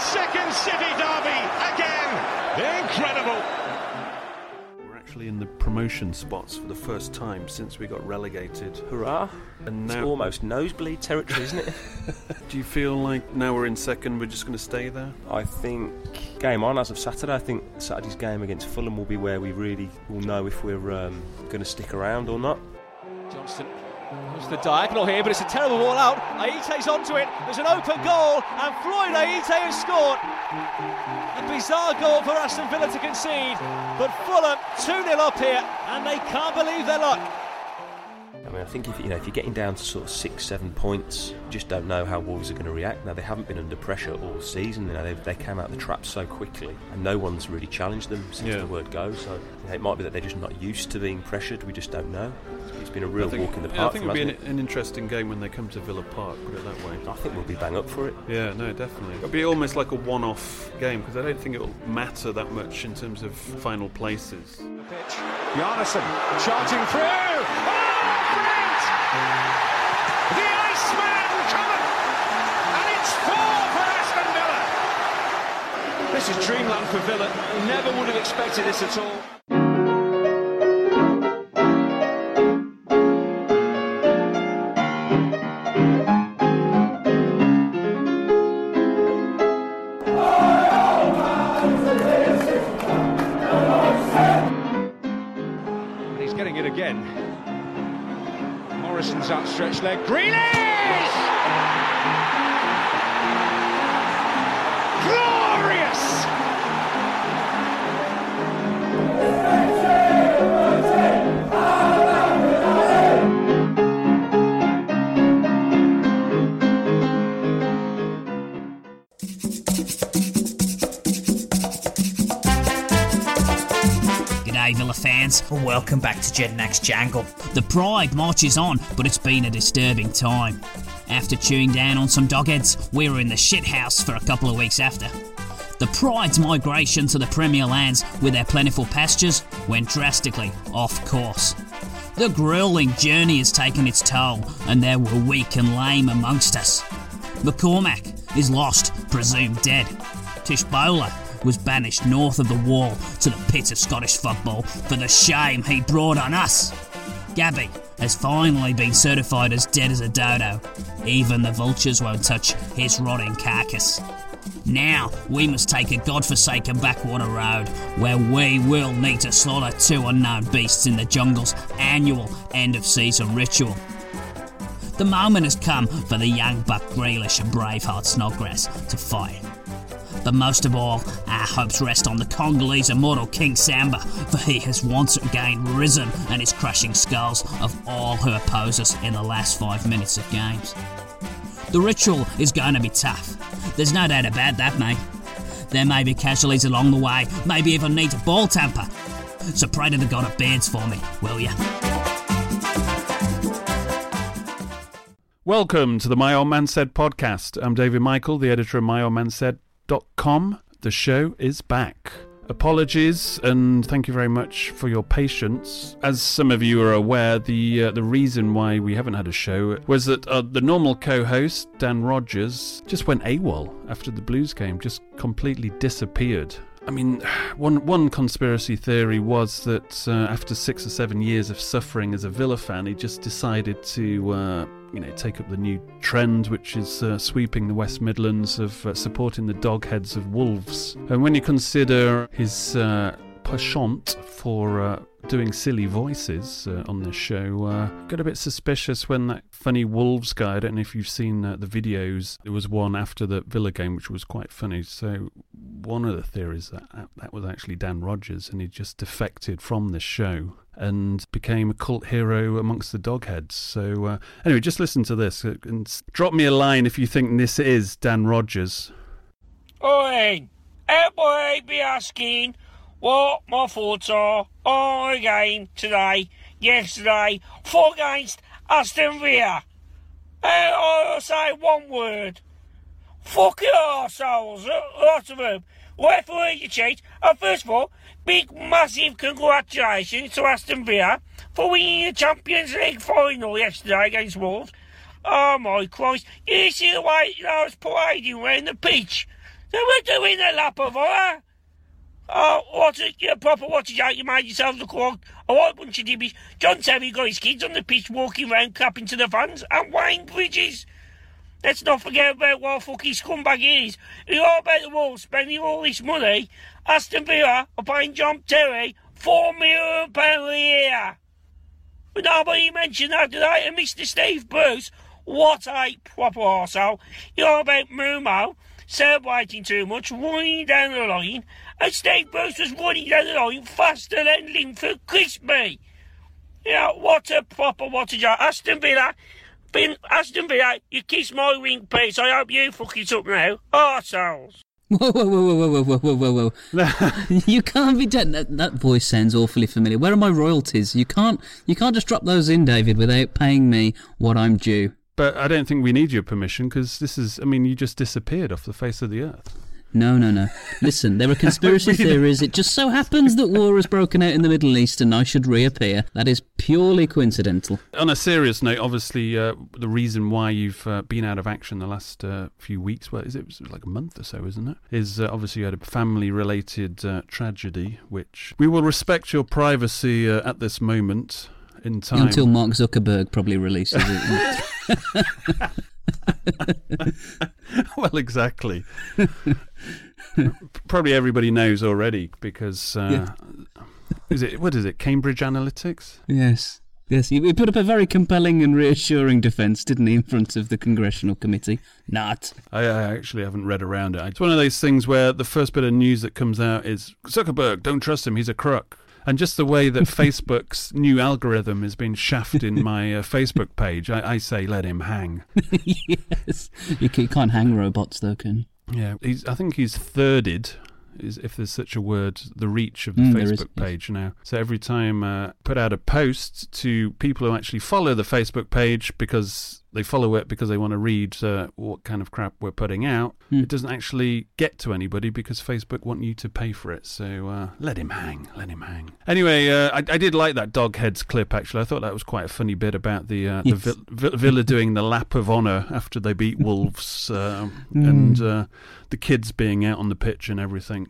second City derby again. Incredible. We're actually in the promotion spots for the first time since we got relegated. Hurrah! And It's almost nosebleed territory, isn't it? do you feel like now we're in second, we're just going to stay there? I think game on as of Saturday. I think Saturday's game against Fulham will be where we really will know if we're um, going to stick around or not. Johnston goes the diagonal here, but it's a terrible ball out. Ayite's onto it. There's an open goal, and Floyd Ayite has scored. A bizarre goal for Aston Villa to concede, but Fulham 2 0 up here, and they can't believe their luck. I mean, I think if you know if you're getting down to sort of six, seven points, you just don't know how Wolves are going to react. Now they haven't been under pressure all season. You know they, they came out of the trap so quickly, and no one's really challenged them since Yeah. the word go. So you know, it might be that they're just not used to being pressured. We just don't know. It's been a real think, walk in the yeah, park. I think for it'll be an, hasn't an interesting game when they come to Villa Park, put it that way. I think we'll be bang up for it. Yeah, no, definitely. It'll be almost like a one off game because I don't think it'll matter that much in terms of final places. Pitch. Bjarnason charging through. Oh, brilliant! The Iceman coming, and it's four for Aston Villa. This is dreamland for Villa. Never would have expected this at all. And he's getting it again. Morrison's outstretched leg. Grealish! Fans, and welcome back to Jedinak's Jangle. The Pride marches on, but it's been a disturbing time. After chewing down on some dogheads, we were in the shithouse for a couple of weeks after. The Pride's migration to the Premier lands with their plentiful pastures went drastically off course. The grueling journey has taken its toll, and there were weak and lame amongst us. McCormack is lost, presumed dead. Tshibola was banished north of the wall to the pit of Scottish football for the shame he brought on us. Gabby has finally been certified as dead as a dodo. Even the vultures won't touch his rotting carcass. Now we must take a godforsaken backwater road where we will need to slaughter two unknown beasts in the jungle's annual end of season ritual. The moment has come for the young Buck Grealish and Braveheart Snodgrass to fight. But most of all, our hopes rest on the Congolese immortal King Samba, for he has once again risen and is crushing skulls of all who oppose us in the last five minutes of games. The ritual is going to be tough. There's no doubt about that, mate. There may be casualties along the way, maybe even need a ball tamper. So pray to the god of beards for me, will ya? Welcome to the My Old Man Said podcast. I'm David Michael, the editor of myoldmansaid.com. The show is back. Apologies and thank you very much for your patience. As some of you are aware, the uh, the reason why we haven't had a show was that uh, the normal co-host Dan Rogers just went AWOL after the Blues game, just completely disappeared. I mean, one one conspiracy theory was that uh, after six or seven years of suffering as a Villa fan, he just decided to, uh, you know, take up the new trend, which is uh, sweeping the West Midlands of uh, supporting the dogheads of Wolves. And when you consider his uh, penchant for uh, doing silly voices uh, on this show. Uh, got a bit suspicious when that funny Wolves guy, I don't know if you've seen uh, the videos, there was one after the Villa game which was quite funny. So, one of the theories that that was actually Dan Rogers and he just defected from this show and became a cult hero amongst the dogheads. So, uh, anyway, just listen to this uh, and drop me a line if you think this is Dan Rogers. Oi, everybody be asking what my thoughts are on the game today, yesterday, for against Aston Villa. And I'll say one word. Fuck your arseholes, a lot of them. Referee you cheat. And first of all, big massive congratulations to Aston Villa for winning the Champions League final yesterday against Wolves. Oh my Christ, you see the way I was parading around the pitch? They were doing a lap of honour. Oh, what a proper what is out? You made yourselves look like a white bunch of dibbies. John Terry got his kids on the pitch walking around clapping to the fans and Wayne Bridges. Let's not forget about what a fucking scumbag is. You all about the Wolves spending all this money. Aston Villa are paying John Terry four million pounds a year. But nobody mentioned that today. And Mr. Steve Bruce, what a proper arsehole. You're about Mumo celebrating too much, running down the line, and Steve versus was running down the line faster than Linford Crispy. You know, what a proper, what a job. Aston Villa, been, Aston Villa, you kiss my wing piece. I hope you fuck it up now. Arseholes. Whoa, whoa, whoa, whoa, whoa, whoa, whoa, whoa! you can't be done. That, that voice sounds awfully familiar. Where are my royalties? You can't. You can't just drop those in, David, without paying me what I'm due. But I don't think we need your permission because this is. I mean, you just disappeared off the face of the earth. No, no, no. Listen, there are conspiracy theories. It just so happens that war has broken out in the Middle East and I should reappear. That is purely coincidental. On a serious note, obviously, uh, the reason why you've uh, been out of action the last uh, few weeks, well, is it, was like a month or so, isn't it? Is uh, obviously you had a family related uh, tragedy, which we will respect your privacy uh, at this moment in time. Until Mark Zuckerberg probably releases it. well, exactly. Probably everybody knows already because uh, Yeah. is it what is it? Cambridge Analytics. yes. Yes, he he put up a very compelling and reassuring defence, didn't he, in front of the Congressional Committee? Not. I, I actually haven't read around it. It's one of those things where the first bit of news that comes out is Zuckerberg. Don't trust him. He's a crook. And just the way that Facebook's new algorithm has been shafting my uh, Facebook page, I, I say let him hang. yes. You can't hang robots, though, can you? Yeah, he's. I think he's thirded, is if there's such a word, the reach of the Mm, there is, Facebook page now. So every time uh, put out a post to people who actually follow the Facebook page because they follow it because they want to read uh, what kind of crap we're putting out, Hmm. it doesn't actually get to anybody because Facebook want you to pay for it. So uh, let him hang, let him hang. Anyway, uh, I, I did like that dog heads clip. Actually, I thought that was quite a funny bit about the uh, the Yes. Vill- Vill- Villa doing the lap of honour after they beat Wolves Mm. and uh, the kids being out on the pitch and everything.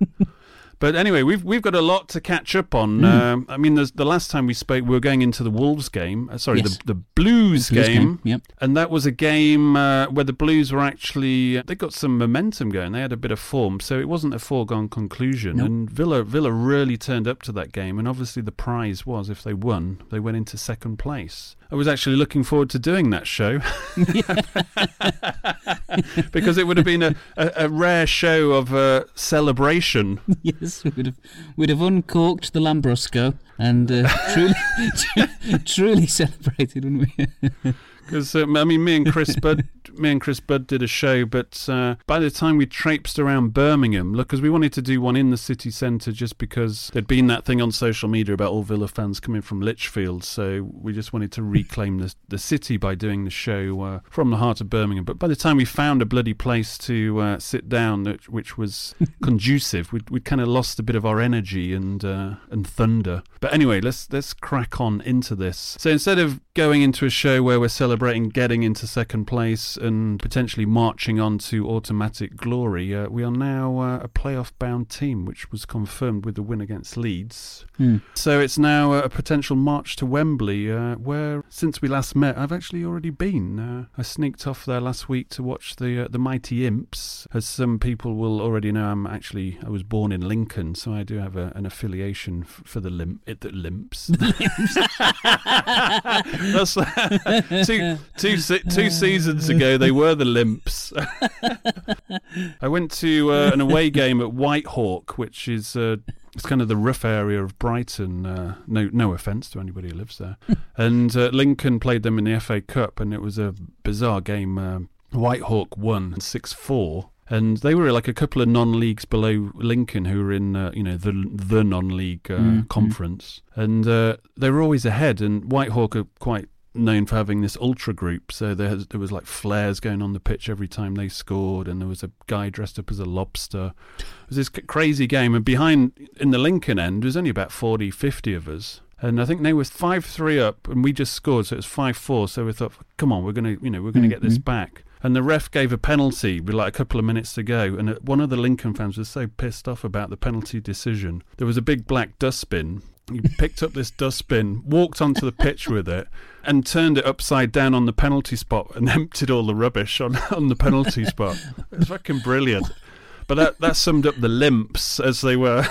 But anyway, we've we've got a lot to catch up on. Mm. Um, I mean, the last time we spoke, we were going into the Wolves game. Uh, sorry, Yes. the the Blues, The Blues game, game, yep. and that was a game uh, where the Blues were actually they got some momentum going. They had a bit of form, so it wasn't a foregone conclusion. Nope. And Villa Villa really turned up to that game, and obviously the prize was if they won, they went into second place. I was actually looking forward to doing that show because it would have been a, a, a rare show of uh, celebration. yes, we'd have, we'd have uncorked the Lambrusco and uh, truly, truly celebrated, wouldn't we? Because um, I mean, me and Chris Budd, me and Chris Budd did a show, but uh, by the time we traipsed around Birmingham, look, because we wanted to do one in the city centre, just because there'd been that thing on social media about all Villa fans coming from Lichfield, so we just wanted to reclaim the the city by doing the show uh, from the heart of Birmingham. But by the time we found a bloody place to uh, sit down, which, which was conducive, we'd, we'd kind of lost a bit of our energy and uh, and thunder. But anyway, let's let's crack on into this. So instead of going into a show where we're celebrating getting into second place and potentially marching on to automatic glory, uh, we are now uh, a playoff bound team, which was confirmed with the win against Leeds. Hmm. So it's now a potential march to Wembley, uh, where since we last met, I've actually already been. Uh, I sneaked off there last week to watch the uh, the Mighty Imps. As some people will already know, I'm actually I was born in Lincoln, so I do have a, an affiliation f- for the limp, it that limps. That's two two two seasons ago. They were the Limps. I went to uh, an away game at Whitehawk, which is uh, it's kind of the rough area of Brighton. Uh, no no offence to anybody who lives there. and uh, Lincoln played them in the FA Cup, and it was a bizarre game. Uh, Whitehawk won six four. And they were like a couple of non-leagues below Lincoln, who were in, uh, you know, the the non-league uh, Mm, mm. conference, and uh, they were always ahead. And Whitehawk are quite known for having this ultra group, so there has, there was like flares going on the pitch every time they scored, and there was a guy dressed up as a lobster. It was this crazy game, and behind in the Lincoln end was only about 40, 50 of us. And I think they were five three up, and we just scored, so it was five four. So we thought, come on, we're gonna, you know, we're gonna get this Mhm. back. And the ref gave a penalty with like a couple of minutes to go, and uh, one of the Lincoln fans was so pissed off about the penalty decision. There was a big black dustbin. He picked up this dustbin, walked onto the pitch with it, and turned it upside down on the penalty spot and emptied all the rubbish on, on the penalty spot. It was fucking brilliant. But that, that summed up the limps as they were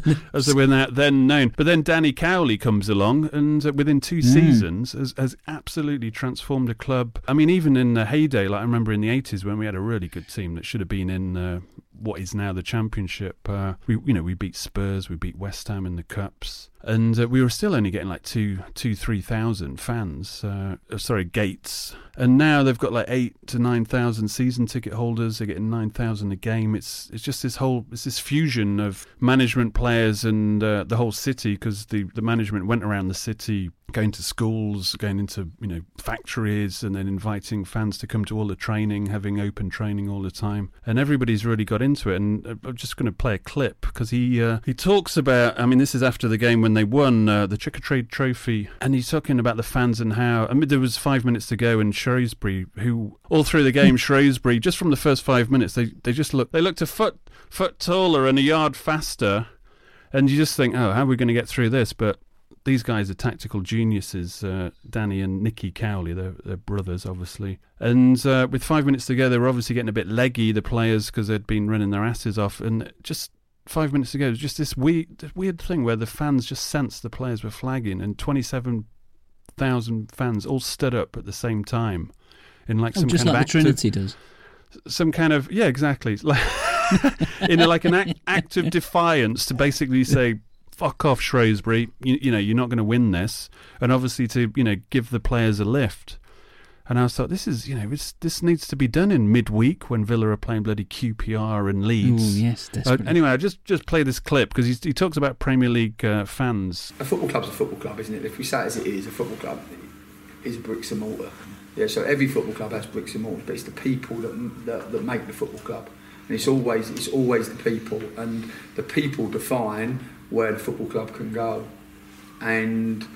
as they were now, then known. But then Danny Cowley comes along, and uh, within two seasons has, has absolutely transformed a club. I mean, even in the heyday, like I remember in the eighties when we had a really good team that should have been in uh, what is now the Championship. Uh, we you know we beat Spurs, we beat West Ham in the cups. And uh, we were still only getting like two, two, three thousand fans. Uh, uh, sorry, gates. And now they've got like eight to nine thousand season ticket holders. They're getting nine thousand a game. It's it's just this whole it's this fusion of management, players, and uh, the whole city because the the management went around the city, going to schools, going into you know factories, and then inviting fans to come to all the training, having open training all the time. And everybody's really got into it. And uh, I'm just going to play a clip because he uh, he talks about. I mean, this is after the game when they won uh, the Checkatrade Trophy, and he's talking about the fans and how. I mean, there was five minutes to go, and Shrewsbury, who all through the game, Shrewsbury, just from the first five minutes, they they just look they looked a foot foot taller and a yard faster, and you just think, oh, how are we going to get through this? But these guys are tactical geniuses, uh, Danny and Nicky Cowley, they're, they're brothers, obviously. And uh, with five minutes to go, they were obviously getting a bit leggy, the players, because they'd been running their asses off. And just five minutes ago, it was just this weird, this weird thing where the fans just sensed the players were flagging, and 27,000 fans all stood up at the same time in like Oh, some just kind like of the active- Trinity does. some kind of yeah, exactly. Like in a, like an act, act of defiance to basically say, "Fuck off, Shrewsbury. You, you know you're not going to win this," and obviously to you know give the players a lift. And I was thought, this is you know this this needs to be done in midweek when Villa are playing bloody QPR and Leeds. Ooh, yes, Uh, anyway, I just just play this clip because he, he talks about Premier League uh, fans. A football club's a football club, isn't it? If we say it as it is, a football club is bricks and mortar. Yeah, so every football club has bricks and mortar, but it's the people that, that, that make the football club, and it's always it's always the people, and the people define where the football club can go. And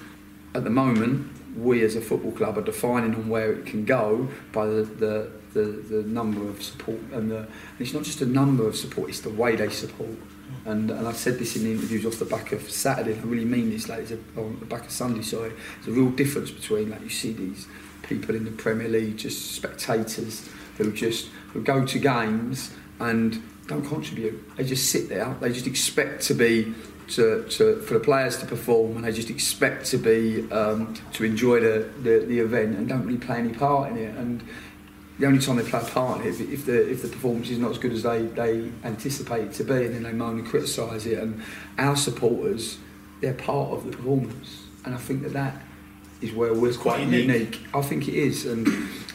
at the moment, we as a football club are defining on where it can go by the, the, the, the number of support. And, the, and it's not just a number of support, it's the way they support. And, and I've said this in the interviews off the back of Saturday, and I really mean this, like, it's a, on the back of Sunday, sorry. There's a real difference between, like, you see these people in the Premier League, just spectators who just who go to games and don't contribute. They just sit there. They just expect to be to, to for the players to perform, and they just expect to be um, to enjoy the, the, the event and don't really play any part in it. And the only time they play a part in it if the if the performance is not as good as they, they anticipate it to be, and then they moan and criticise it. And our supporters, they're part of the performance, and I think that that is where we're quite, unique. I think it is, and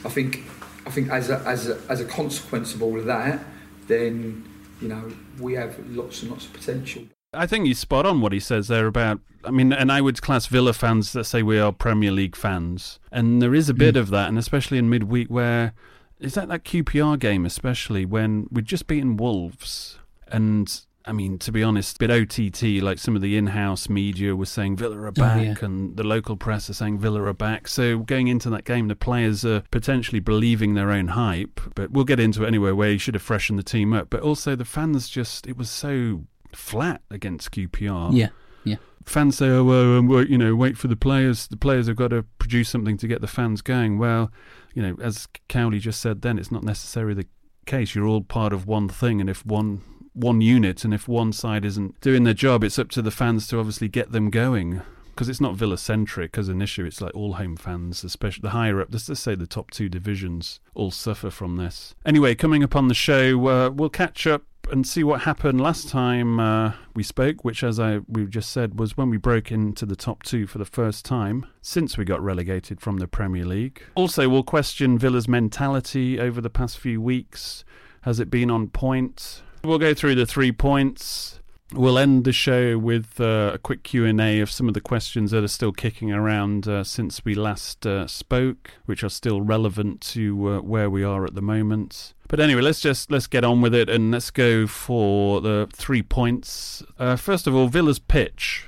I think I think as a, as a, as a consequence of all of that, then you know we have lots and lots of potential. I think he's spot on what he says there about. I mean, and I would class Villa fans that say we are Premier League fans, and there is a bit hmm. of that, and especially in midweek where is that that QPR game, especially when we'd just beaten Wolves, and I mean, to be honest, a bit OTT, like some of the in-house media was saying Villa are oh, back, yeah. and the local press are saying Villa are back. So going into that game, the players are potentially believing their own hype. But we'll get into it anyway, where he should have freshened the team up. But also the fans just, it was so flat against QPR. Yeah, yeah. Fans say, "Oh, well, um, wait, you know, wait for the players. The players have got to produce something to get the fans going." Well, you know, as Cowley just said, then it's not necessarily the case. You're all part of one thing, and if one one unit, and if one side isn't doing their job, it's up to the fans to obviously get them going. Because it's not Villa centric as an issue. It's like all home fans, especially the higher up. Let's just say the top two divisions all suffer from this. Anyway, coming up on the show, uh, we'll catch up and see what happened last time uh, we spoke, which, as I we just said, was when we broke into the top two for the first time since we got relegated from the Premier League. Also, we'll question Villa's mentality over the past few weeks. Has it been on point? We'll go through the three points. We'll end the show with uh, a quick Q&A of some of the questions that are still kicking around uh, since we last uh, spoke, which are still relevant to uh, where we are at the moment. But anyway, let's just let's get on with it and let's go for the three points. Uh, first of all, Villa's pitch.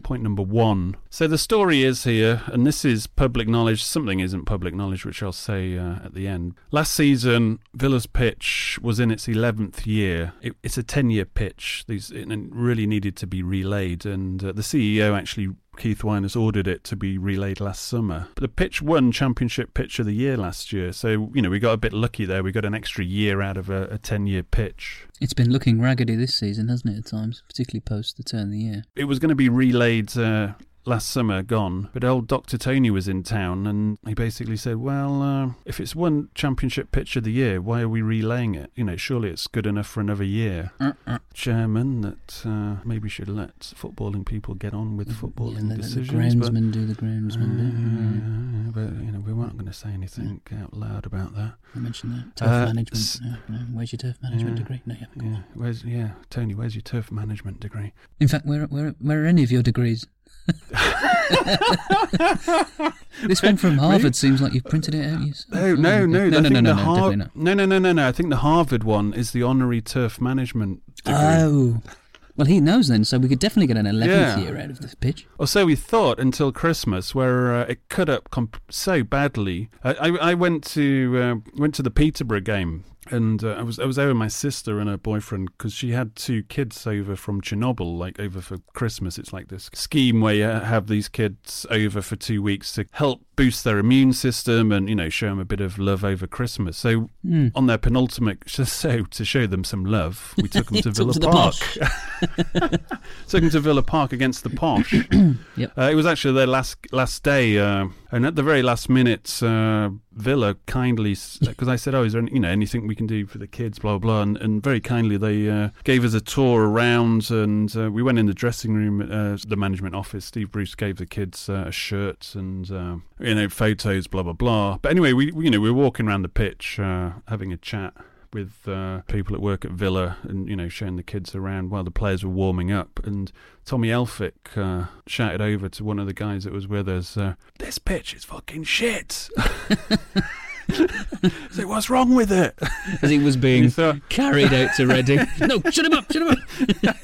Point number one. So the story is here, and this is public knowledge. Something isn't public knowledge, which I'll say uh, at the end. Last season, Villa's pitch was in its 11th year. It, it's a 10 year pitch. These it really needed to be relayed, and uh, the CEO actually. Keith Wyness ordered it to be relayed last summer. But the pitch won Championship Pitch of the Year last year, so you know we got a bit lucky there. We got an extra year out of a, a ten-year pitch. It's been looking raggedy this season, hasn't it, at times, particularly post the turn of the year. It was going to be relayed uh, last summer, gone, but old Dr. Tony was in town and he basically said, Well, uh, if it's won championship pitch of the year, why are we relaying it? You know, surely it's good enough for another year. Uh-uh. Chairman, that uh, maybe should let footballing people get on with footballing And then decisions. the groundsmen do the groundsmen do. Uh, but you know, we weren't going to say anything out loud about that. I mentioned that. Turf Uh, management. s- yeah, yeah. Where's your turf management yeah, degree? No, yeah. yeah. Where's yeah, Tony? Where's your turf management degree? In fact, where, where, where are any of your degrees? this one from Harvard seems like you've printed it out. You No, no, no, no, no, no, no, the no, Har- no, no, no, no, no. I think the Harvard one is the honorary turf management degree. Oh, well, he knows then, so we could definitely get an eleventh Yeah. year out of this pitch. Or so we thought until Christmas, where uh, it cut up comp- so badly. I, I, I went to uh, went to the Peterborough game, and uh, I was I was there with my sister and her boyfriend because she had two kids over from Chernobyl, like over for Christmas. It's like this scheme where you have these kids over for two weeks to help boost their immune system and you know show them a bit of love over Christmas. So Mm. on their penultimate, so to show them some love, we took them to Villa to Park. Took them to Villa Park against the Posh. Yep. Uh, it was actually their last last day, uh, and at the very last minute, uh, Villa kindly, because I said, "Oh, is there any, you know anything we can do for the kids?" Blah blah, and, and very kindly they uh, gave us a tour around, and uh, we went in the dressing room, uh, the management office. Steve Bruce gave the kids uh, a shirt and uh, you know photos, blah blah blah. But anyway, we we- you know we were walking around the pitch, uh, having a chat with uh, people at work at Villa and you know showing the kids around while the players were warming up and Tommy Elphick uh, shouted over to one of the guys that was with us uh, this pitch is fucking shit so what's wrong with it As he was being thought- carried out to Reading. no, shut him up, shut him up.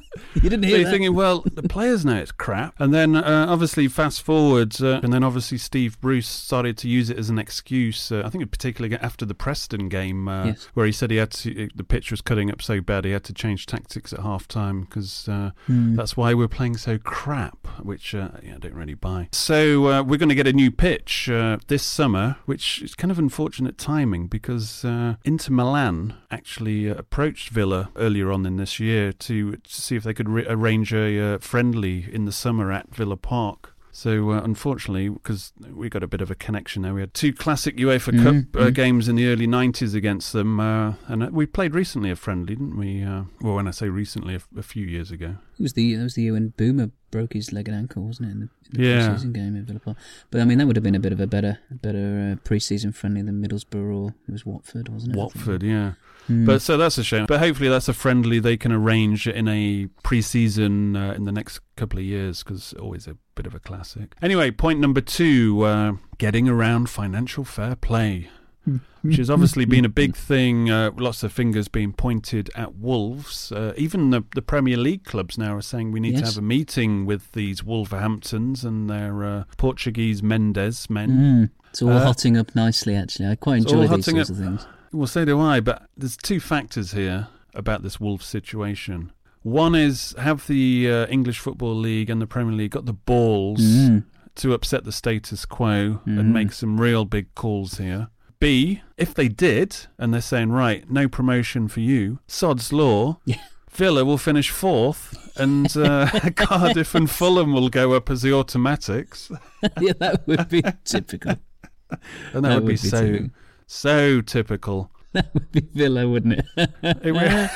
you didn't so hear you're that. thinking, well, the players know it's crap. And then, uh, obviously, fast forward, uh, and then obviously Steve Bruce started to use it as an excuse. Uh, I think particularly after the Preston game, uh, Yes. where he said he had to, the pitch was cutting up so bad he had to change tactics at half time because uh, Hmm. that's why we're playing so crap, which uh, yeah, I don't really buy. So uh, we're going to get a new pitch uh, this summer, which is kind of unfortunate timing because uh, Inter Milan actually approached Villa earlier on in this year to, to see if they could arrange a uh, friendly in the summer at Villa Park. So uh, unfortunately, because we got a bit of a connection there, we had two classic UEFA Mhm, Cup uh, mhm. games in the early '90s against them, uh, and uh, we played recently a friendly, didn't we? Uh, well, when I say recently, a, f- a few years ago. It was the that was the year when Boomer broke his leg and ankle, wasn't it? In the, in the Yeah. pre-season game at Villa Park. But I mean, that would have been a bit of a better, better uh, pre-season friendly than Middlesbrough or it was Watford, wasn't it? Watford, yeah. Hmm. But so that's a shame. But hopefully that's a friendly they can arrange in a pre-season uh, in the next couple of years because always a bit of a classic. Anyway, point number two: uh, getting around financial fair play. Which has obviously been a big thing. Uh, lots of fingers being pointed at Wolves. Uh, even the, the Premier League clubs now are saying we need to have a meeting with these Wolverhamptons and their uh, Portuguese Mendes men. Mm, it's all Uh, hotting up nicely, actually. I quite enjoy these sorts up. of things. Well, so do I, but there's two factors here about this Wolves situation. One is have the uh, English Football League and the Premier League got the balls Mm. to upset the status quo Mm. and make some real big calls here. B, if they did, and they're saying, right, no promotion for you, sod's law, Villa will finish fourth, and uh, Cardiff and Fulham will go up as the automatics. yeah, that would be typical. And that, would, be, so typical. so typical. That would be Villa, wouldn't it? It would,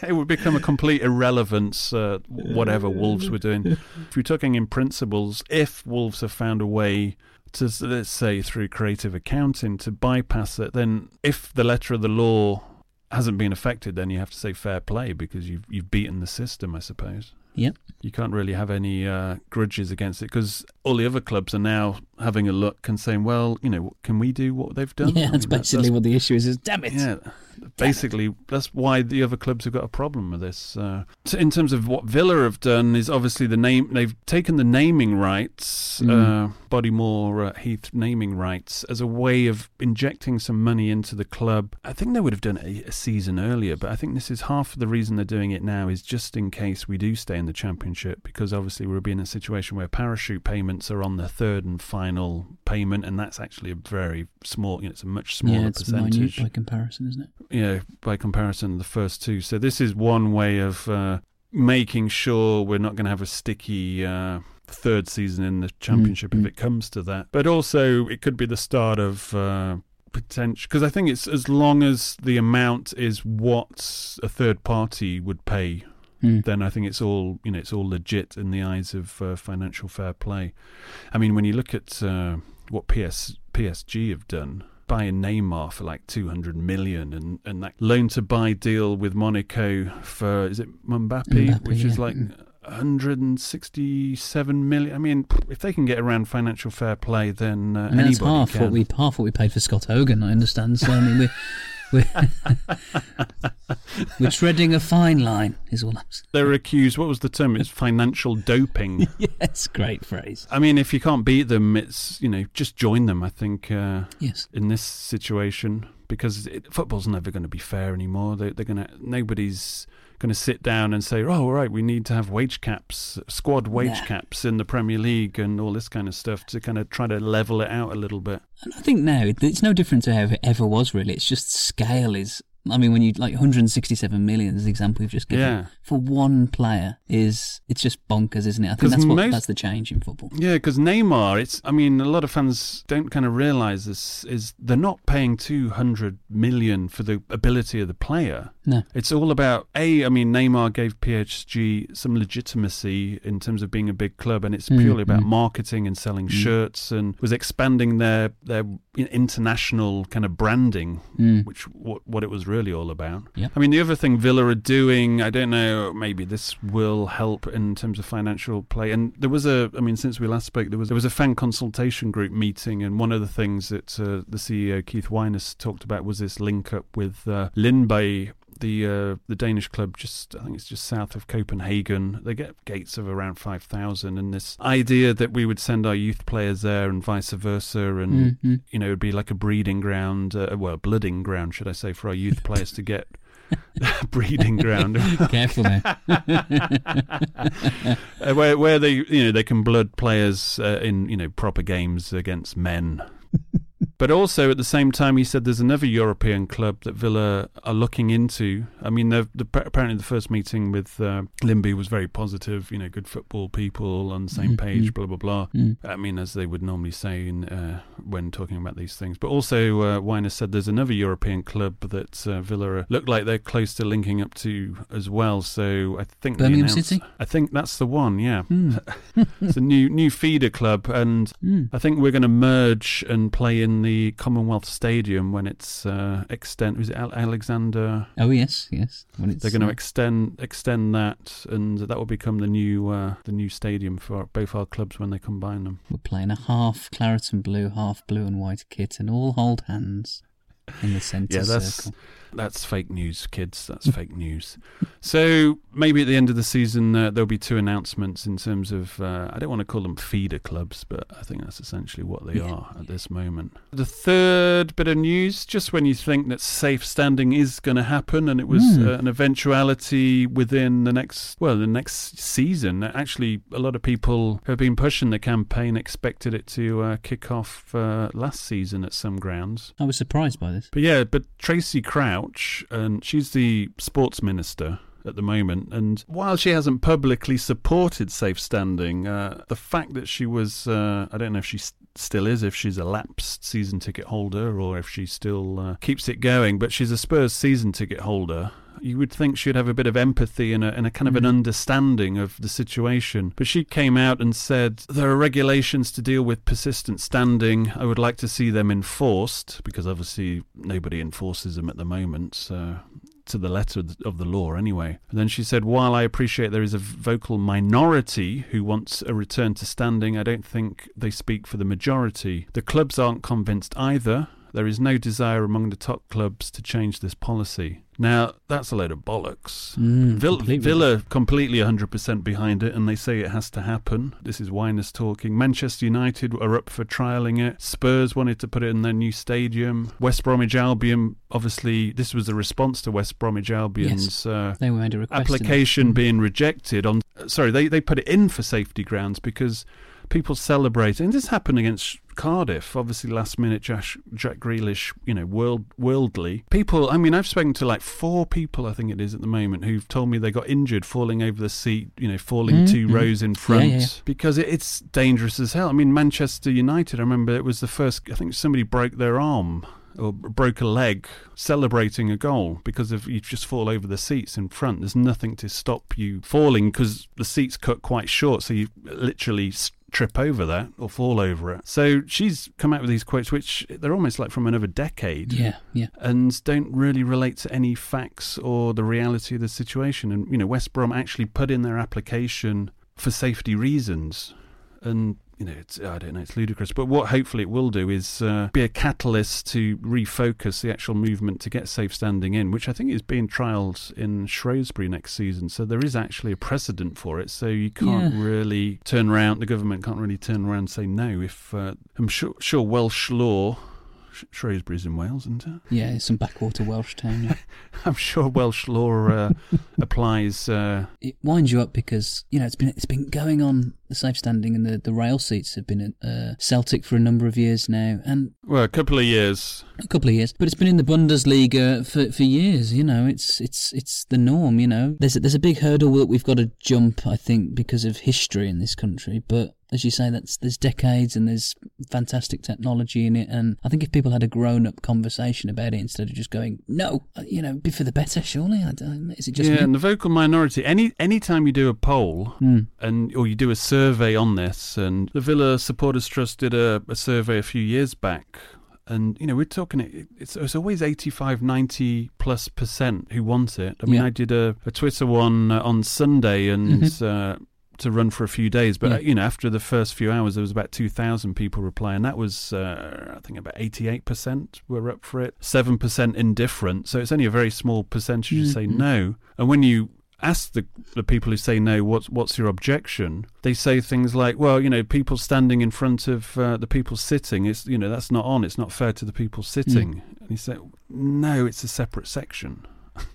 it would become a complete irrelevance, uh, whatever Wolves were doing. If you're talking in principles, if Wolves have found a way to, let's say, through creative accounting, to bypass it, then if the letter of the law hasn't been affected, then you have to say fair play because you've you've beaten the system, I suppose. Yep. You can't really have any uh, grudges against it because all the other clubs are now having a look and saying, well, you know, can we do what they've done? Yeah, I that's mean, that- basically what the issue is. Is damn it. yeah, basically that's why the other clubs have got a problem with this. Uh, in terms of what Villa have done, is obviously the name they've taken the naming rights, Mm. uh, Bodymoor uh, Heath naming rights, as a way of injecting some money into the club. I think they would have done it a, a season earlier, but I think this is half of the reason they're doing it now is just in case we do stay in the championship, because obviously we'll be in a situation where parachute payments are on the third and final payment, and that's actually a very small. You know, it's a much smaller yeah, it's percentage by comparison, isn't it? Yeah, by comparison, the first two. So this is one way of uh, making sure we're not going to have a sticky uh, third season in the championship if it comes to that. But also, it could be the start of. Uh, potential because I think it's as long as the amount is what a third party would pay, Mm. then I think it's all you know it's all legit in the eyes of uh, financial fair play. I mean, when you look at uh, what PS PSG have done, buying Neymar for like two hundred million, and and that loan to buy deal with Monaco for is it Mbappe, Mbappe, which is like. 167 million. I mean, if they can get around financial fair play, then uh, I mean, that's half can. what we half what we paid for Scott Hogan. I understand. So I mean, we're we're, we're treading a fine line. Is all I'm saying. They're accused. What was the term? It's financial doping. Yes, great phrase. I mean, if you can't beat them, it's you know just join them. I think. Uh, Yes. In this situation, because it, football's never going to be fair anymore. They, they're going to nobody's going to sit down and say, "Oh, right, we need to have wage caps, squad wage Nah. caps in the Premier League, and all this kind of stuff to kind of try to level it out a little bit." And I think now it's no different to how it ever was. Really, it's just scale is. I mean, when you like 167 million, as the example you've just given Yeah. for one player is it's just bonkers, isn't it? I think that's what most- that's the change in football. Yeah, because Neymar, it's. I mean, a lot of fans don't kind of realize this. Is they're not paying two hundred million for the ability of the player. No. It's all about a. I mean, Neymar gave PSG some legitimacy in terms of being a big club, and it's Mm, purely about mm. marketing and selling Mm. shirts, and was expanding their their international kind of branding, Mm. which what what it was really all about. I mean, the other thing Villa are doing, I don't know, maybe this will help in terms of financial play. And there was a, I mean, since we last spoke, there was there was a fan consultation group meeting, and one of the things that uh, the CEO Keith Wyness talked about was this link up with uh, Lyngby. The uh, the Danish club just I think it's just south of Copenhagen. They get gates of around five thousand, and this idea that we would send our youth players there and vice versa, and Mhm. you know it'd be like a breeding ground, uh, well, a blooding ground, should I say, for our youth players to get breeding ground. Careful now. Uh, where where they you know they can blood players uh, in you know proper games against men. But also at the same time, he said there's another European club that Villa are looking into. I mean, the, the, apparently the first meeting with uh, Lyngby was very positive. You know, good football people on the same Mhm, page. mm. Blah blah blah. Mm. I mean, as they would normally say in, uh, when talking about these things. But also, uh, Wyness said there's another European club that uh, Villa look like they're close to linking up to as well. So I think Birmingham City? I think that's the one. Yeah, Hmm. it's a new new feeder club, and Hmm. I think we're going to merge and play in the Commonwealth Stadium when it's uh, extend. Was it Al- Alexander? Oh yes, yes. When it's They're going to uh, extend extend that, and that will become the new uh, the new stadium for both our clubs when they combine them. we're playing a half claret and blue, half blue and white kit, and all hold hands in the centre Yeah, circle. That's fake news, kids. That's fake news. So maybe at the end of the season uh, there'll be two announcements in terms of uh, I don't want to call them feeder clubs, but I think that's essentially what they Yeah. are at this moment. The third bit of news, just when you think that safe standing is going to happen, and it was Hmm. uh, an eventuality within the next well the next season. Actually, a lot of people who have been pushing the campaign expected it to uh, kick off uh, last season at some grounds. I was surprised by this. But yeah, but Tracey Crouch, and she's the sports minister at the moment, and while she hasn't publicly supported safe standing, uh, the fact that she was, uh, I don't know if she still is, if she's a lapsed season ticket holder or if she still uh, keeps it going, but she's a Spurs season ticket holder. You would think she'd have a bit of empathy and a, and a kind of an mm. understanding of the situation. But she came out and said, There are regulations to deal with persistent standing. I would like to see them enforced, because obviously nobody enforces them at the moment. So to the letter of the- of the law anyway. And then she said, While I appreciate there is a vocal minority who wants a return to standing, I don't think they speak for the majority. The clubs aren't convinced either. There is no desire among the top clubs to change this policy. Now, that's a load of bollocks. Mm, Vill- completely. Villa completely 100% behind it, and they say it has to happen. This is Wyness talking. Manchester United are up for trialling it. Spurs wanted to put it in their new stadium. West Bromwich Albion, obviously, this was a response to West Bromwich Albion's uh, They made a request. to them. application being rejected on. Sorry, they, they put it in for safety grounds because people celebrate, and this happened against Cardiff. Obviously, last minute, Josh, Jack Grealish, you know, world worldly people. I mean, I've spoken to like four people, I think it is at the moment, who've told me they got injured falling over the seat, you know, falling Mm, two mm. rows in front yeah, yeah. because it, it's dangerous as hell. I mean, Manchester United. I remember it was the first. I think somebody broke their arm or broke a leg celebrating a goal because of you just fall over the seats in front. There's nothing to stop you falling because the seats cut quite short, so you literally trip over that or fall over it. So she's come out with these quotes, which they're almost like from another decade. Yeah, yeah. And don't really relate to any facts or the reality of the situation. And, you know, West Brom actually put in their application for safety reasons. And, you know, it's, I don't know, it's ludicrous. But what hopefully it will do is uh, be a catalyst to refocus the actual movement to get safe standing in, which I think is being trialled in Shrewsbury next season. So there is actually a precedent for it. So you can't Yeah. really turn around, the government can't really turn around and say no. If uh, I'm sure, sure Welsh law, Shrewsbury's in Wales, isn't it? Yeah, some backwater Welsh town. Yeah. I'm sure Welsh law uh, applies. Uh, it winds you up because you know it's been it's been going on the safe standing and the, the rail seats have been at uh, Celtic for a number of years now and well, a couple of years. a couple of years but it's been in the Bundesliga for, for years you know it's it's it's the norm you know there's a, there's a big hurdle that we've got to jump I think because of history in this country but as you say that's there's decades and there's fantastic technology in it and I think if people had a grown up conversation about it instead of just going no uh, you know be for the better surely I don't, is it just yeah, me? and the vocal minority. Any any time you do a poll Hmm. and or you do a survey on this, and the Villa Supporters Trust did a, a survey a few years back. And you know we're talking it's, it's always 85 90 plus percent who want it. I mean Yeah. I did a, a Twitter one uh, on Sunday and Mhm. uh, to run for a few days, but Yeah. uh, you know after the first few hours there was about 2,000 people reply, and that was uh, I think about 88 percent were up for it, seven percent indifferent. So it's only a very small percentage who say Mhm. no. And when you ask the the people who say no, what's what's your objection? They say things like, well, you know, people standing in front of uh, the people sitting, it's you know that's not on. It's not fair to the people sitting. And he said, no, it's a separate section.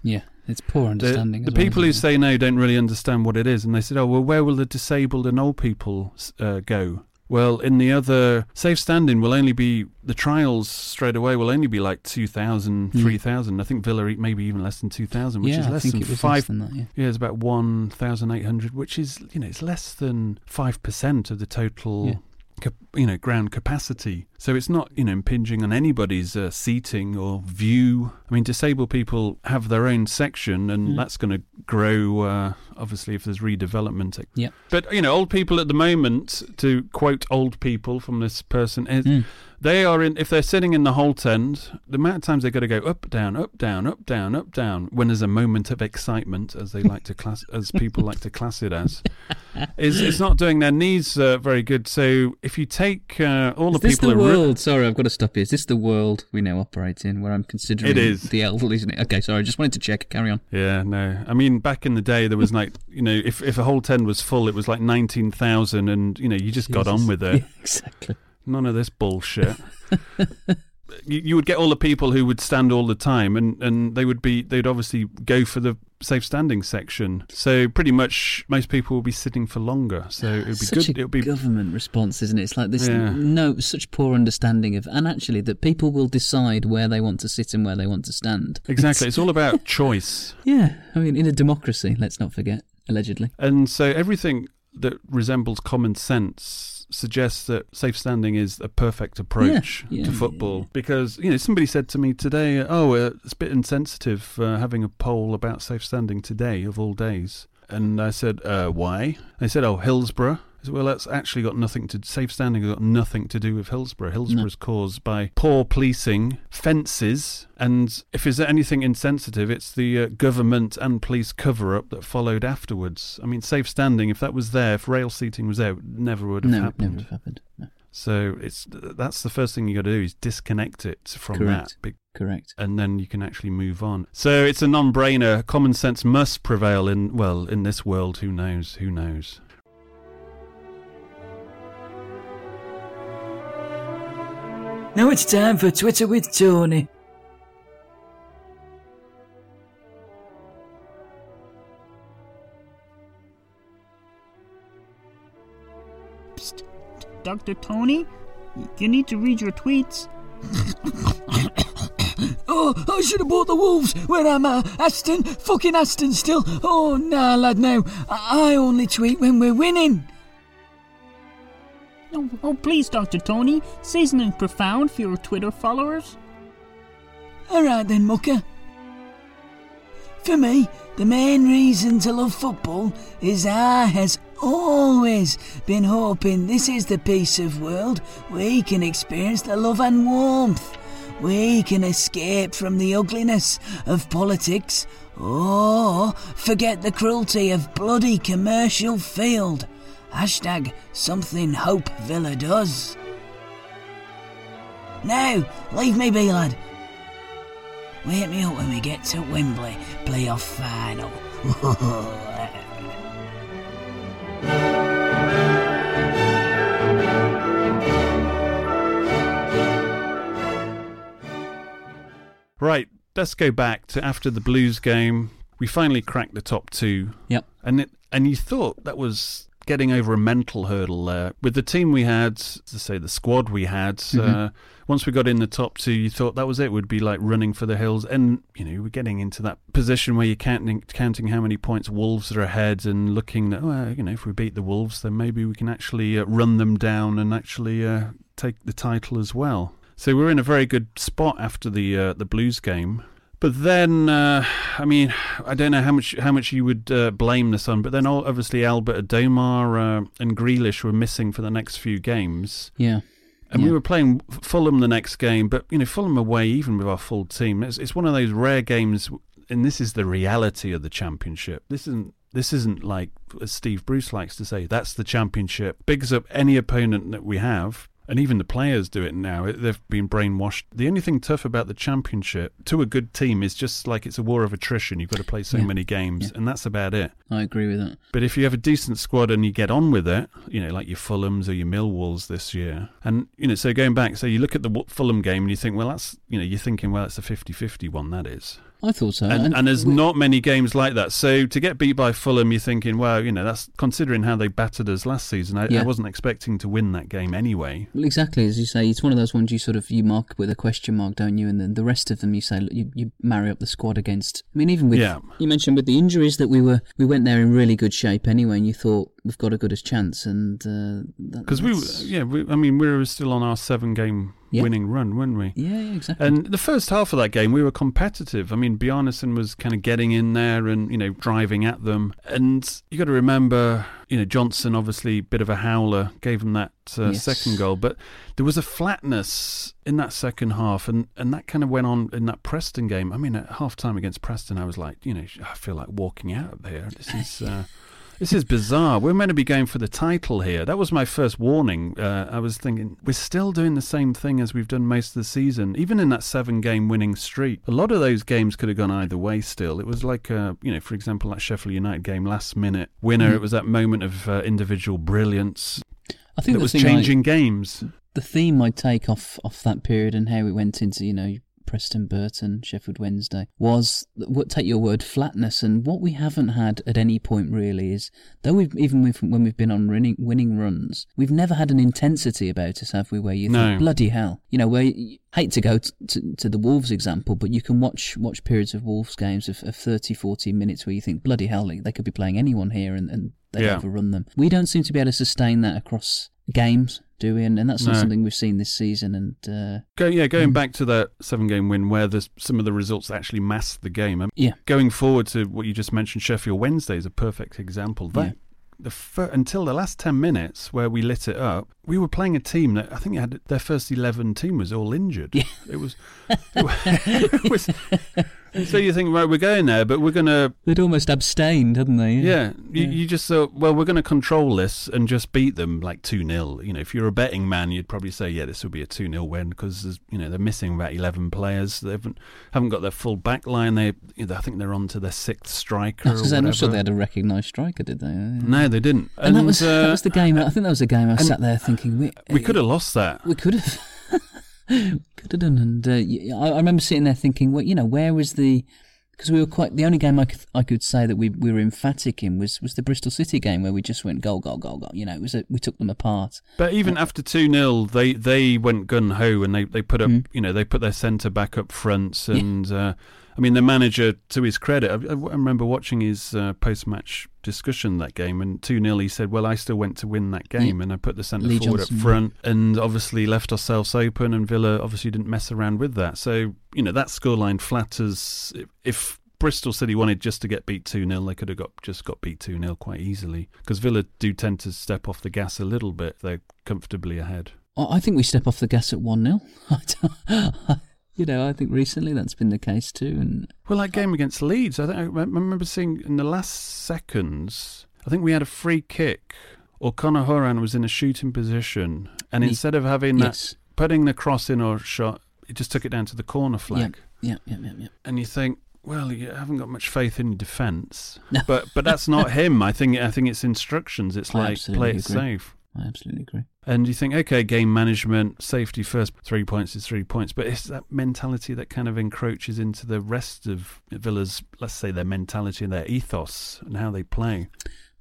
yeah it's poor understanding the as well, people who it? say no don't really understand what it is, and they said, "Oh well, where will the disabled and old people uh, go?" Well, in the other safe standing will only be the trials straight away will only be like 2,000, Mm. 3,000. I think Villa maybe even less than 2,000, which Yeah, is I less think than was less five. than that, yeah. it's about 1,800, which is you know it's less than five percent of the total. Yeah. cap- You know, ground capacity. So it's not, you know, impinging on anybody's uh, seating or view. I mean, disabled people have their own section, and Mm. that's going to grow, uh, obviously, if there's redevelopment. Yeah. But, you know, old people at the moment, to quote old people from this person, is Mm. they are in, if they're sitting in the Holte end, the amount of times they've got to go up, down, up, down, up, down, up, down, when there's a moment of excitement, as they like to class, as people like to class it as, is it's not doing their knees uh, very good. So if you take uh, all Is the people the world? Sorry, I've got to stop here. Is this the world we now operate in, where I'm considering It is. the elderly? Isn't it? Okay, sorry. I just wanted to check. Carry on. Yeah, no. I mean, back in the day, there was like, you know, if, if a whole tent was full, it was like 19,000, and, you know, you just got on with it. Yeah, exactly. None of this bullshit. you, you would get all the people who would stand all the time, and, and they would be, they'd obviously go for the safe standing section. So pretty much most people will be sitting for longer. So it would be such good. a It would be government response, isn't it? It's like this Yeah. no such poor understanding of, and actually that people will decide where they want to sit and where they want to stand. exactly. It's all about choice. Yeah, I mean, in a democracy, let's not forget, allegedly. And so everything that resembles common sense suggests that safe standing is a perfect approach Yeah, yeah, to yeah, football. because you know somebody said to me today oh uh, it's a bit insensitive uh, having a poll about safe standing today of all days. And I said uh, why? They said oh Hillsborough well that's actually got nothing to safe standing has got nothing to do with Hillsborough Hillsborough is caused by poor policing fences and if there's anything insensitive it's the uh, government and police cover up that followed afterwards I mean safe standing if that was there if rail seating was there it never would have No, happened never have happened. No. so it's that's the first thing you got to do is disconnect it from Correct. that, big, Correct. and then you can actually move on. So it's a non-brainer. Common sense must prevail in well in this world. Who knows? Who knows? Now it's time for Twitter with Tony. Dr. Tony, you need to read your tweets. Oh, I should have bought the Wolves. Where am I? Aston? Fucking Aston still. Oh, nah, lad, no. I I only tweet when we're winning. Oh, oh, please, Dr. Tony, say something profound for your Twitter followers. Alright then, mucker. For me, the main reason to love football is I has always been hoping this is the piece of world we can experience the love and warmth. We can escape from the ugliness of politics or forget the cruelty of bloody commercial field. Hashtag something Hope Villa does. Now, leave me be, lad. Wake me up when we get to Wembley playoff final. Right. Let's go back to after the Blues game. We finally cracked the top two. Yep. And it, and you thought that was getting over a mental hurdle there with the team we had, to say the squad we had. Uh, Mhm. once we got in the top two, you thought that was it. Would be like running for the hills, and you know we're getting into that position where you're counting counting how many points Wolves are ahead, and looking that well, you know if we beat the Wolves, then maybe we can actually uh, run them down and actually uh, take the title as well. So we're in a very good spot after the uh, the Blues game. But then, uh, I mean, I don't know how much how much you would uh, blame this on. But then, obviously, Albert Adomah uh, and Grealish were missing for the next few games. Yeah. And we were playing Fulham the next game, but you know Fulham away, even with our full team, it's, it's one of those rare games, and this is the reality of the championship. This isn't this isn't like as Steve Bruce likes to say, that's the championship. Bigs up any opponent that we have, and even the players do it now. They've been brainwashed. The only thing tough about the championship to a good team is just like it's a war of attrition. You've got to play so Yeah. many games, and that's about it. I agree with that. But if you have a decent squad and you get on with it, you know, like your Fulhams or your Millwalls this year, and, you know, so going back, so you look at the Fulham game and you think, well, that's, you know, you're thinking, well, it's a 50 50 one, that is. I thought so. And, And and there's we- not many games like that. So to get beat by Fulham, you're thinking, well, you know, that's considering how they battered us last season. I, Yeah. I wasn't expecting to win that game anyway. Well, exactly as you say, it's one of those ones you sort of you mark with a question mark, don't you? And then the rest of them, you say look, you, you marry up the squad against. I mean, even with Yeah. you mentioned with the injuries that we were we went there in really good shape anyway, and you thought we've got a good as chance, and uh, that- Because we, were- yeah, we, I mean, we were still on our seven-game Yeah. winning run, weren't we? Yeah, yeah, exactly. And the first half of that game, we were competitive. I mean, Bjarnason was kind of getting in there and you know driving at them. And you got to remember, you know, Johnson obviously bit of a howler, gave him that uh, Yes. second goal, but there was a flatness in that second half, and and that kind of went on in that Preston game. I mean, at half time against Preston, I was like, you know, I feel like walking out of here. This is. Uh, This is bizarre. We're meant to be going for the title here. That was my first warning. Uh, I was thinking, we're still doing the same thing as we've done most of the season, even in that seven game winning streak. A lot of those games could have gone either way still. It was like, uh, you know, for example, that Sheffield United game, last minute winner. Mhm. It was that moment of uh, individual brilliance I think that was thing I- changing games. the theme I'd take off off that period and how it went into you know Preston Burton Sheffield Wednesday was what take your word flatness. And what we haven't had at any point really is though we've even when we've been on winning winning runs we've never had an intensity about us have we? Where you No. think bloody hell. You know where you, hate to go t- to, to the Wolves example but you can watch watch periods of Wolves games of, of 30 40 minutes where you think bloody hell they could be playing anyone here and, and they Yeah. overrun them. We don't seem to be able to sustain that across games do we and, and that's not No. something we've seen this season and uh, Go, yeah, going back to that seven game win where there's some of the results actually masked the game. I mean, Yeah. Going forward to what you just mentioned, Sheffield Wednesday is a perfect example. That the fir- until the last ten minutes where we lit it up, we were playing a team that I think had their first eleven team was all injured. It was. it was so you think right, we're going there, but we're gonna. they'd almost abstained hadn't they Yeah, You, you just thought, well, we're going to control this and just beat them like 2 0. You know, if you're a betting man, you'd probably say, yeah, this will be a 2 0 win because, you know, they're missing about 11 players. They haven't, haven't got their full back line. They, you know, I think they're on to their sixth striker. I or was I'm not sure they had a recognised striker, did they? No, they didn't. And, that was uh, that was the game. I think that was the game. I and sat there thinking we we could have lost that. we could have could have done. And uh, I, I remember sitting there thinking, well, you know, where was the because we were quite the only game I could I could say that we, we were emphatic in was, was the Bristol City game where we just went goal goal goal goal. You know, it was a, we took them apart. But even after 2 0, they, they went gun ho and they, they put up, Mm. you know, they put their centre back up front. And, uh, I mean, the manager, to his credit, I, I remember watching his uh, post match discussion that game. And 2 0, he said, Well, I still went to win that game. Yeah. And I put the centre Lee forward Johnson, up yeah. front and obviously left ourselves open. And Villa obviously didn't mess around with that. So, you know, that scoreline flatters. If, if Bristol City wanted just to get beat 2 0, they could have got just got beat 2 0 quite easily. Because Villa do tend to step off the gas a little bit. They're comfortably ahead. I think we step off the gas at one 0 You know, I think recently that's been the case too. And Well, that game against Leeds, I think I remember seeing in the last seconds. I think we had a free kick, or Conor Hourihane was in a shooting position, and He- instead of having yes. that putting the cross in or shot, he just took it down to the corner flag. yeah, yeah, yeah, yeah. And you think, well, you haven't got much faith in your defence, but but that's not him. I think I think it's instructions. It's I like play it agree. safe. I absolutely agree. And you think, okay, game management, safety first, three points is three points. But it's that mentality that kind of encroaches into the rest of Villa's, let's say, their mentality and their ethos and how they play.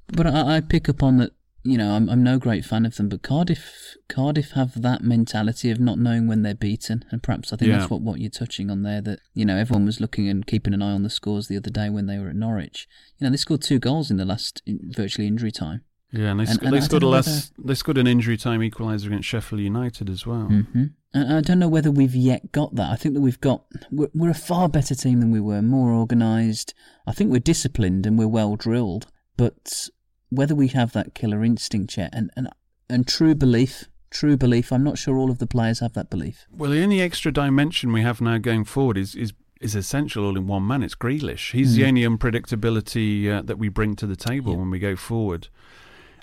But I, I pick up on that. You know, I'm I'm no great fan of them, but Cardiff Cardiff have that mentality of not knowing when they're beaten, and perhaps I think Yeah. that's what, what you're touching on there. That you know, everyone was looking and keeping an eye on the scores the other day when they were at Norwich. You know, they scored two goals in the last virtually injury time. Yeah, and they, sc- And- and they scored a less. They scored an injury time equaliser against Sheffield United as well. hmm And I don't know whether we've yet got that. I think that we've got. We're, we're a far better team than we were, more organised. I think we're disciplined and we're well drilled. But whether we have that killer instinct yet, and and and true belief, true belief. I'm not sure all of the players have that belief. Well, the only extra dimension we have now going forward is is is essential all in one man. It's Grealish. He's the Mm. only unpredictability uh, that we bring to the table when we go forward,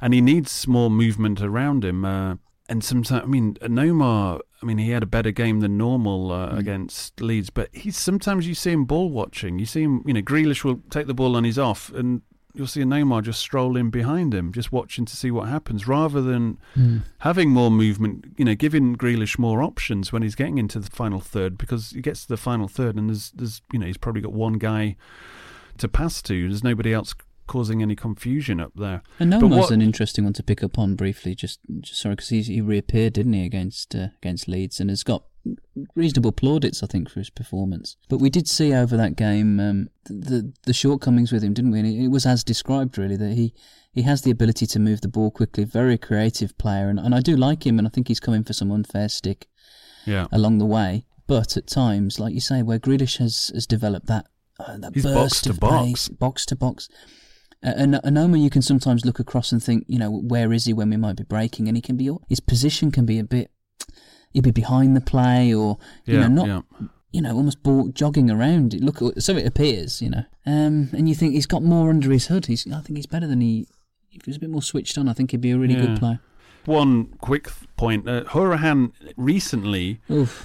and he needs more movement around him. Uh, and sometimes, I mean, Onomah. I mean, he had a better game than normal uh, against Leeds, but he's sometimes you see him ball watching. You see him, you know, Grealish will take the ball on his off, and you'll see a Onomah just stroll in behind him, just watching to see what happens, rather than Mm. having more movement. You know, giving Grealish more options when he's getting into the final third, because he gets to the final third and there's there's you know he's probably got one guy to pass to. There's nobody else causing any confusion up there. And Onomah's what- an interesting one to pick up on briefly. Just, just sorry, because he reappeared, didn't he, against uh, against Leeds, and has got reasonable plaudits, I think, for his performance. But we did see over that game um, the the shortcomings with him, didn't we? And it, was as described, really, that he he has the ability to move the ball quickly, very creative player, and, and I do like him, and I think he's coming for some unfair stick Yeah. along the way. But at times, like you say, where Grealish has, has developed that uh, that He's burst box to of box. pace, box to box. Uh, and Onomah, you can sometimes look across and think, you know, where is he when we might be breaking? And he can be his position can be a bit, he'd be behind the play, or you Yeah, know, not, yeah. you know, almost ball, jogging around. Look, so it appears, you know. Um, and you think he's got more under his hood. He's, I think he's better than he. If he was a bit more switched on, I think he'd be a really Yeah. good player. One quick point: uh, Hourihane recently,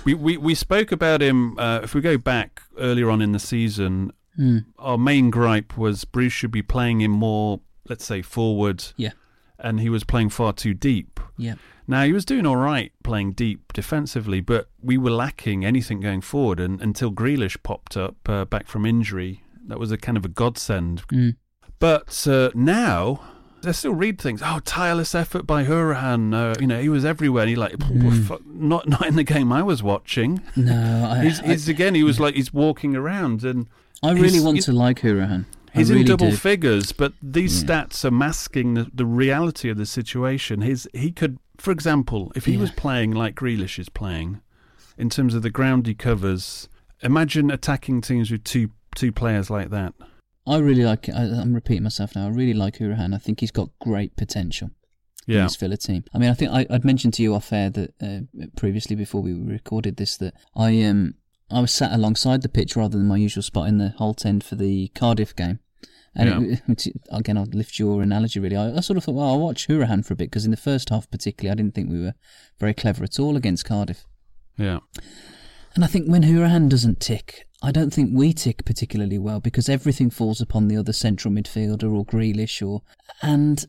we, we we spoke about him. Uh, if we go back earlier on in the season, Hmm. our main gripe was Bruce should be playing him more, let's say, forward. Yeah. and he was playing far too deep. Yeah. Now he was doing all right playing deep defensively, but we were lacking anything going forward. And until Grealish popped up uh, back from injury, that was a kind of a godsend. Mm. But uh, now I still read things. Oh, tireless effort by Hourihane. Uh, you know, he was everywhere. And he like, Mm. Not not in the game I was watching. No, I- he's, I- he's again. He was like he's walking around, and I really he's- want to like Hourihane. He's really in double do. figures, but these stats are masking the, the reality of the situation. His he could, for example, if he Yeah. was playing like Grealish is playing, in terms of the ground he covers, imagine attacking teams with two two players like that. I really like. I, I'm repeating myself now. I really like Hourihane. I think he's got great potential. in Yeah. this Villa team. I mean, I think I, I'd mentioned to you off air that uh, previously before we recorded this that I um I was sat alongside the pitch rather than my usual spot in the Holte end for the Cardiff game. And it, again, I'll lift your analogy really. I, I sort of thought, well, I'll watch Hourihane for a bit because in the first half, particularly, I didn't think we were very clever at all against Cardiff. Yeah. And I think when Hourihane doesn't tick, I don't think we tick particularly well because everything falls upon the other central midfielder or Grealish or and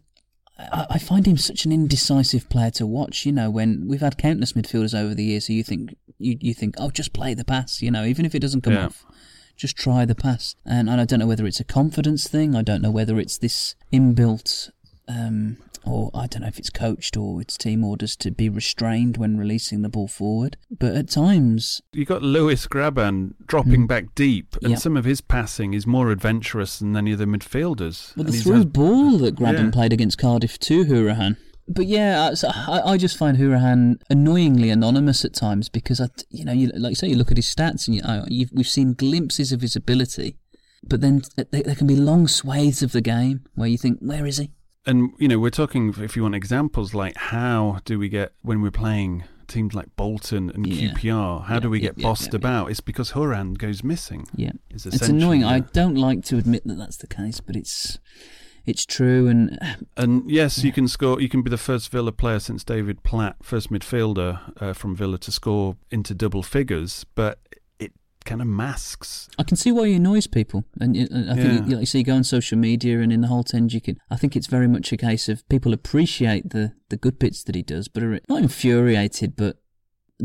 I, I find him such an indecisive player to watch. You know, when we've had countless midfielders over the years who you think you you think, oh, just play the pass. You know, even if it doesn't come Yeah. off, just try the pass. And, and I don't know whether it's a confidence thing. I don't know whether it's this inbuilt. Um, or I don't know if it's coached or it's team orders to be restrained when releasing the ball forward. But at times, You got Lewis Grabban dropping back deep, and. Yeah. some of his passing is more adventurous than any of the midfielders. Well, the through has- ball that Grabban Yeah. played against Cardiff to Hourihane. But yeah, I- I, just find Hourihane annoyingly anonymous at times because I, you know, you, like you say, you look at his stats and you, oh, you've, we've seen glimpses of his ability, but then there can be long swathes of the game where you think, where is he? And you know, we're talking if you want examples like how do we get when we're playing teams like Bolton and Yeah. QPR, how do we yeah, get yeah, bossed yeah, about? It's because Hourihane goes missing. Yeah, it's annoying. I don't like to admit that that's the case, but it's it's true. And And yes, you can score. You can be the first Villa player since David Platt, first midfielder uh, from Villa to score into double figures, but it kind of masks. I can see why he annoys people, and y- I think Yeah. you, you see, you go on social media and in the Holte end, you can. I think it's very much a case of people appreciate the the good bits that he does, but are not infuriated, but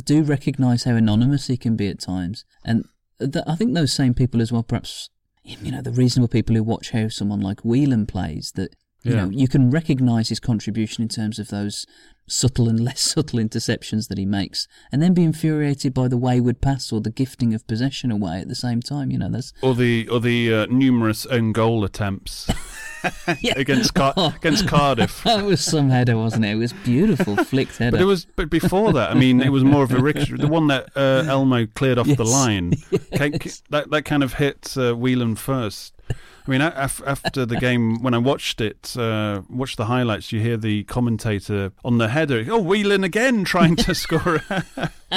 do recognise how anonymous he can be at times, and th- I think those same people as well, perhaps. You know, the reasonable people who watch how someone like Whelan plays, that you Yeah. know, you can recognise his contribution in terms of those subtle and less subtle interceptions that he makes, and then be infuriated by the wayward pass or the gifting of possession away at the same time. You know, that's Or the or the uh, numerous own goal attempts against Car- against Cardiff. that was some header, wasn't it? It was beautiful, flicked header. But it was, but before that, I mean, it was more of a ricochet. The one that uh, Elmo cleared off the line, ca- that that kind of hit uh, Whelan first. I mean, after the game, when I watched it, uh, watched the highlights, you hear the commentator on the header, "Oh, Whelan again trying to score."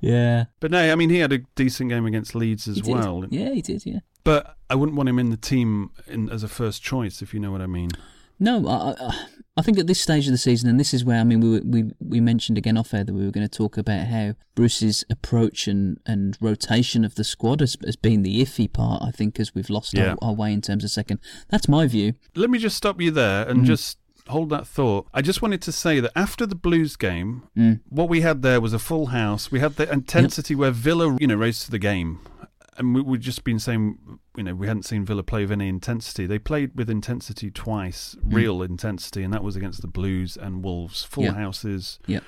yeah, but no, I mean, he had a decent game against Leeds as well. Yeah, he did. Yeah. But I wouldn't want him in the team in, as a first choice, if you know what I mean. No, I, I, think at this stage of the season, and this is where I mean, we were, we we mentioned again off air that we were going to talk about how Bruce's approach and, and rotation of the squad has, has been the iffy part. I think as we've lost Yeah. our, our way in terms of second. That's my view. Let me just stop you there and Mhm. just hold that thought. I just wanted to say that after the Blues game, Mm. what we had there was a full house. We had the intensity where Villa, you know, rose to the game. And we, we'd just been saying, you know, we hadn't seen Villa play with any intensity. They played with intensity twice, Mm. real intensity, and that was against the Blues and Wolves. Full Yeah. houses, Yeah.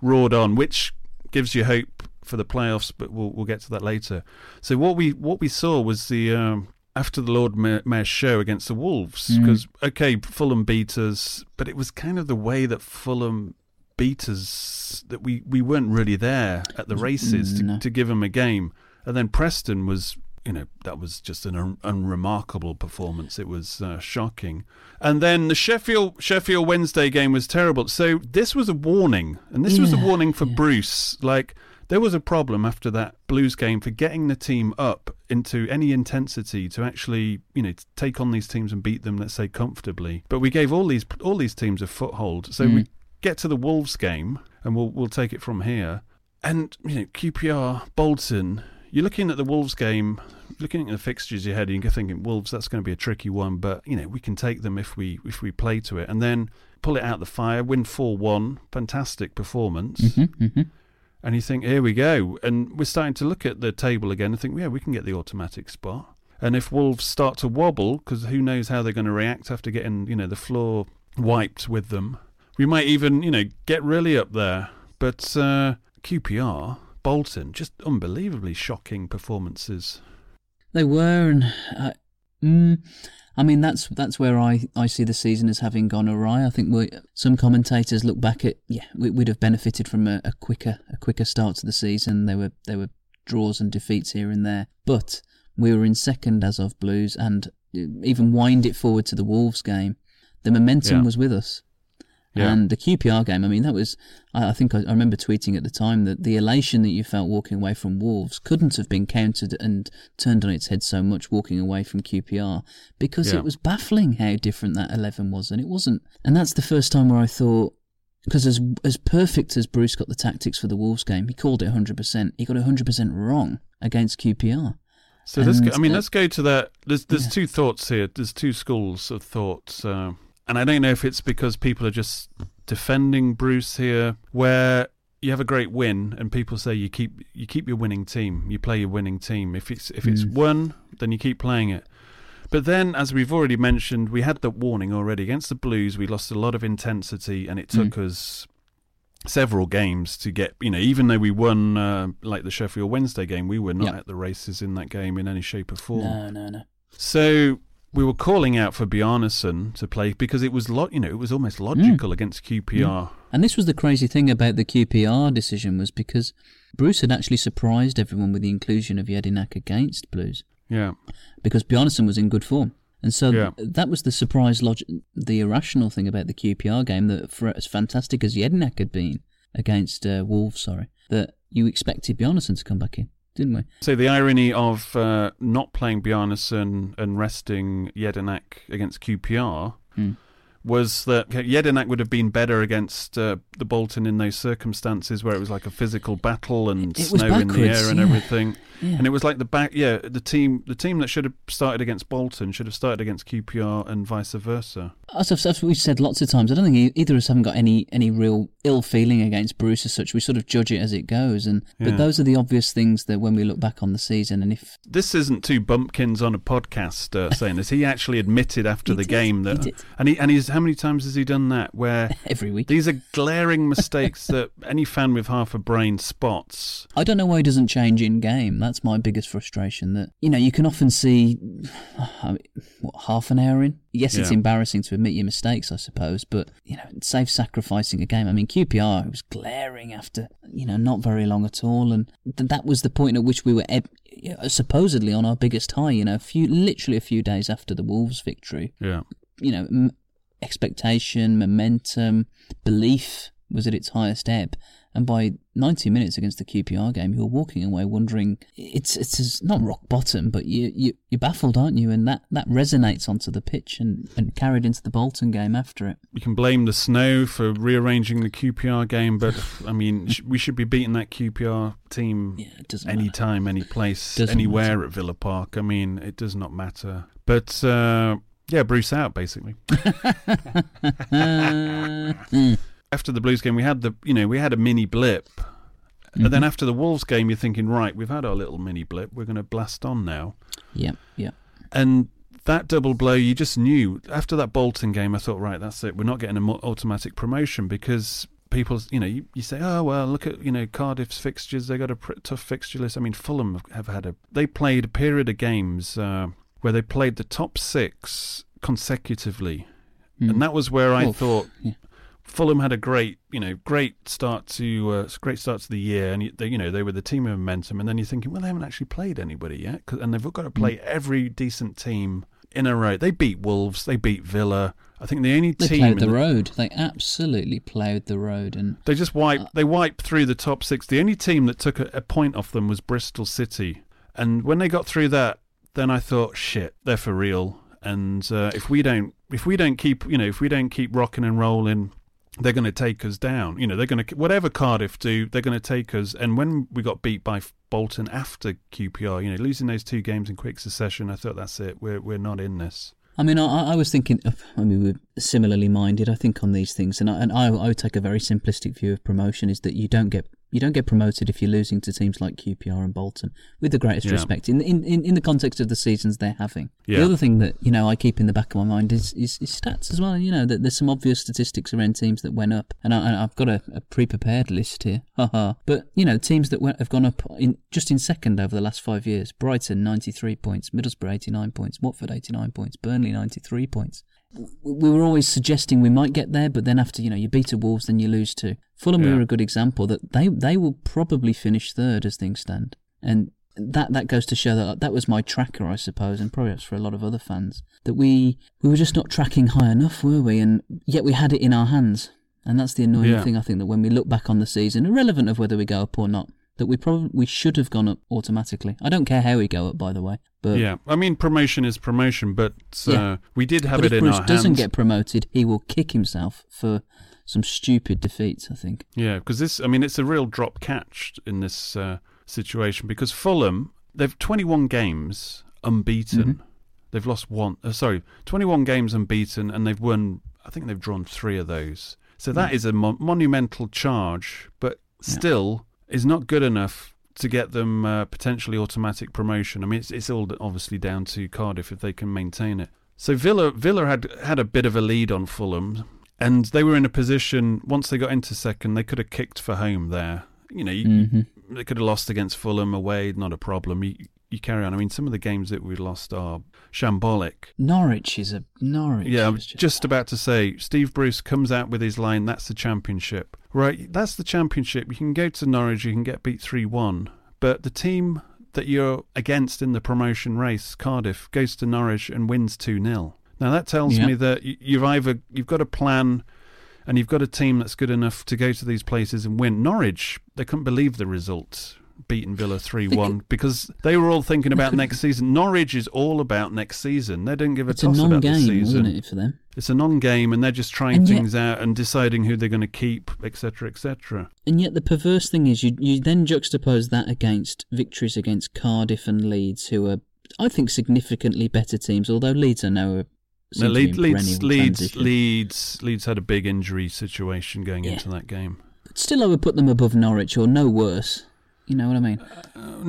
roared on, which gives you hope for the playoffs. But we'll we'll get to that later. So what we what we saw was the um, after the Lord Mayor's show against the Wolves Mm. because okay, Fulham beat us, but it was kind of the way that Fulham beat us that we, we weren't really there at the races to, No. to give them a game, and then Preston was. You know that was just an un- unremarkable performance. It was uh, shocking, and then the Sheffield Sheffield Wednesday game was terrible. So this was a warning, and this was a warning for Bruce. Like there was a problem after that Blues game for getting the team up into any intensity to actually, you know, take on these teams and beat them, let's say, comfortably. But we gave all these all these teams a foothold. So we Mm. get to the Wolves game, and we'll we'll take it from here. And you know, QPR, Bolton. You're looking at the Wolves game, looking at the fixtures you had, and you're thinking Wolves. That's going to be a tricky one, but you know we can take them if we if we play to it, and then pull it out the fire, win four one. Fantastic performance Mm-hmm, mm-hmm. And you think, here we go. And we're starting to look at the table again and think, yeah, we can get the automatic spot. And if Wolves start to wobble, because who knows how they're going to react after getting, you know, the floor wiped with them, we might even, you know, get really up there. But uh, QPR, Bolton, just unbelievably shocking performances. They were, and uh, mm, I mean that's that's where I, I see the season as having gone awry. I think we, some commentators look back at yeah we, we'd have benefited from a, a quicker a quicker start to the season. There were there were draws and defeats here and there, but we were in second as of Blues, and even wind it forward to the Wolves game, the momentum Yeah. was with us. Yeah. And the QPR game, I mean, that was, I think I, I remember tweeting at the time that the elation that you felt walking away from Wolves couldn't have been countered and turned on its head so much walking away from QPR because Yeah. it was baffling how different that 11 was. And it wasn't. And that's the first time where I thought, because as as perfect as Bruce got the tactics for the Wolves game, he called it 100%. He got it 100% wrong against QPR. So let's go, I mean, uh, let's go to that. There's there's yeah. two thoughts here. There's two schools of thought, uh, and I don't know if it's because people are just defending Bruce here, where you have a great win and people say you keep you keep your winning team, you play your winning team. If it's if it's Mm. won, then you keep playing it. But then, as we've already mentioned, we had the warning already against the Blues. We lost a lot of intensity, and it took us several games to get. You know, even though we won, uh, like the Sheffield Wednesday game, we were not Yeah. at the races in that game in any shape or form. No, no, no. So we were calling out for Bjarnason to play because it was, lo- you know, it was almost logical against QPR. And this was the crazy thing about the QPR decision was because Bruce had actually surprised everyone with the inclusion of Jedinak against Blues Yeah, because Bjarnason was in good form. And so Yeah. th- that was the surprise logic, the irrational thing about the QPR game that for as fantastic as Jedinak had been against uh, Wolves, sorry, that you expected Bjarnason to come back in, didn't we? So the irony of uh, not playing Bjarnason and resting Jedinak against QPR Hmm. Was that Jedinak would have been better against uh, the Bolton in those circumstances where it was like a physical battle and It snow in the air and yeah. everything. Yeah. And it was like the back, yeah, the team, the team that should have started against Bolton should have started against QPR and vice versa. As, I've, as we've said lots of times, I don't think either of us haven't got any, any real ill feeling against Bruce as such. We sort of judge it as it goes, and Yeah. but those are the obvious things that when we look back on the season, and if This isn't two bumpkins on a podcast uh, saying this. He actually admitted after the game that, did. and he and he's how many times has he done that? Where every week these are glaring mistakes that any fan with half a brain spots. I don't know why he doesn't change in game. That's my biggest frustration. That you know you can often see I mean, what half an hour in. Yes, it's embarrassing to admit your mistakes, I suppose, but you know, save sacrificing a game. I mean, QPR was glaring after you know not very long at all, and th- that was the point at which we were eb- uh, supposedly on our biggest high. You know, a few literally a few days after the Wolves victory. Yeah. You know, m- expectation, momentum, belief was at its highest ebb, And by 90 minutes against the QPR game, you're walking away wondering it's it's not rock bottom, but you you you're baffled, aren't you? And that, that resonates onto the pitch and, and carried into the Bolton game after it. You can blame the snow for rearranging the QPR game, but I mean, sh- we should be beating that QPR team yeah, anytime, any place, Doesn't anywhere matter. at Villa Park. I mean, it does not matter. But uh, yeah, Bruce out basically. after the Blues game, we had the you know we had a mini blip, and then Mhm. after the Wolves game, you're thinking, right, we've had our little mini blip. We're going to blast on now. Yeah, yeah. And that double blow, you just knew after that Bolton game. I thought, right, that's it. We're not getting an automatic promotion because people, you know, you, you say, oh well, look at you know Cardiff's fixtures. They got a pr- tough fixture list. I mean, Fulham have- have had a. They played a period of games uh, where they played the top six consecutively, Mm. and that was where I thought. yeah. Fulham had a great, you know, great start to uh, great start to the year, and they, you know, they were the team of momentum. And then you're thinking, well, they haven't actually played anybody yet, 'cause- and they've got to play every decent team in a row. They beat Wolves, they beat Villa. I think the only They team in the the- road. They absolutely ploughed the road. And they just wiped. they wiped through the top six. The only team that took a, a point off them was Bristol City. And when they got through that, then I thought, shit, they're for real. And uh, if we don't, if we don't keep, you know, if we don't keep rocking and rolling, they're going to take us down. You know, they're going to whatever Cardiff do, they're going to take us. And when we got beat by Bolton after QPR, you know, losing those two games in quick succession, I thought that's it. We're we're not in this. I mean, I, I was thinking. Of, I mean, we're similarly minded. I think on these things, and I, and I, I would take a very simplistic view of promotion: is that you don't get you don't get promoted if you're losing to teams like QPR and Bolton. With the greatest Yeah. respect, in, in in the context of the seasons they're having. Yeah. The other thing that you know I keep in the back of my mind is is, is stats as well. You know that there's some obvious statistics around teams that went up, and, I, I've got a, a pre-prepared list here. Haha. but you know teams that went, have gone up in just in second over the last five years: Brighton 93 points, Middlesbrough 89 points, Watford 89 points, Burnley 93 points. We were always suggesting we might get there, but then after you know you beat a Wolves, then you lose to Fulham. Yeah. Were a good example that they they will probably finish third as things stand, and that that goes to show that that was my tracker, I suppose, and probably for a lot of other fans that we we were just not tracking high enough, were we? And yet we had it in our hands, and that's the annoying Yeah. thing. I think that when we look back on the season, irrelevant of whether we go up or not, that we probably we should have gone up automatically. I don't care how we go up, by the way, but yeah, I mean promotion is promotion, but uh, Yeah. we did have but it if in Bruce our doesn't get promoted, he will kick himself for some stupid defeats. I think. Yeah, because this, I mean, it's a real drop catch in this uh, situation because Fulham, they've 21 games unbeaten. Mhm. They've lost one, uh, sorry, 21 games unbeaten, and they've won, I think they've drawn three of those. So that Yeah. is a mo- monumental charge, but still is not good enough to get them uh, potentially automatic promotion. I mean, it's, it's all obviously down to Cardiff if they can maintain it. So Villa, Villa had had a bit of a lead on Fulham, and they were in a position once they got into second, they could have kicked for home there. You know, you, Mhm. they could have lost against Fulham away, not a problem. You, you carry on. I mean, some of the games that we lost are shambolic. Norwich is a Norwich. Yeah, I was just about to say, Steve Bruce comes out with his line, that's the championship. Right, that's the championship. You can go to Norwich, you can get beat 3 1, but the team that you're against in the promotion race, Cardiff, goes to Norwich and wins 2 0. Now, that tells Yeah. me that you've either you've got a plan and you've got a team that's good enough to go to these places and win. Norwich, they couldn't believe the result, beating Villa 3 1, because they were all thinking about next season. Norwich is all about next season. They don't give a It's a toss about this season. it, for them? It's a non-game, and they're just trying And yet- things out and deciding who they're going to keep, etc., etc. And yet the perverse thing is, you you then juxtapose that against victories against Cardiff and Leeds, who are, I think, significantly better teams. Although Leeds are now a No, Leeds, Leeds, Leeds. Leeds, Leeds had a big injury situation going Yeah. into that game. Still, I would put them above Norwich or no worse. You know what I mean?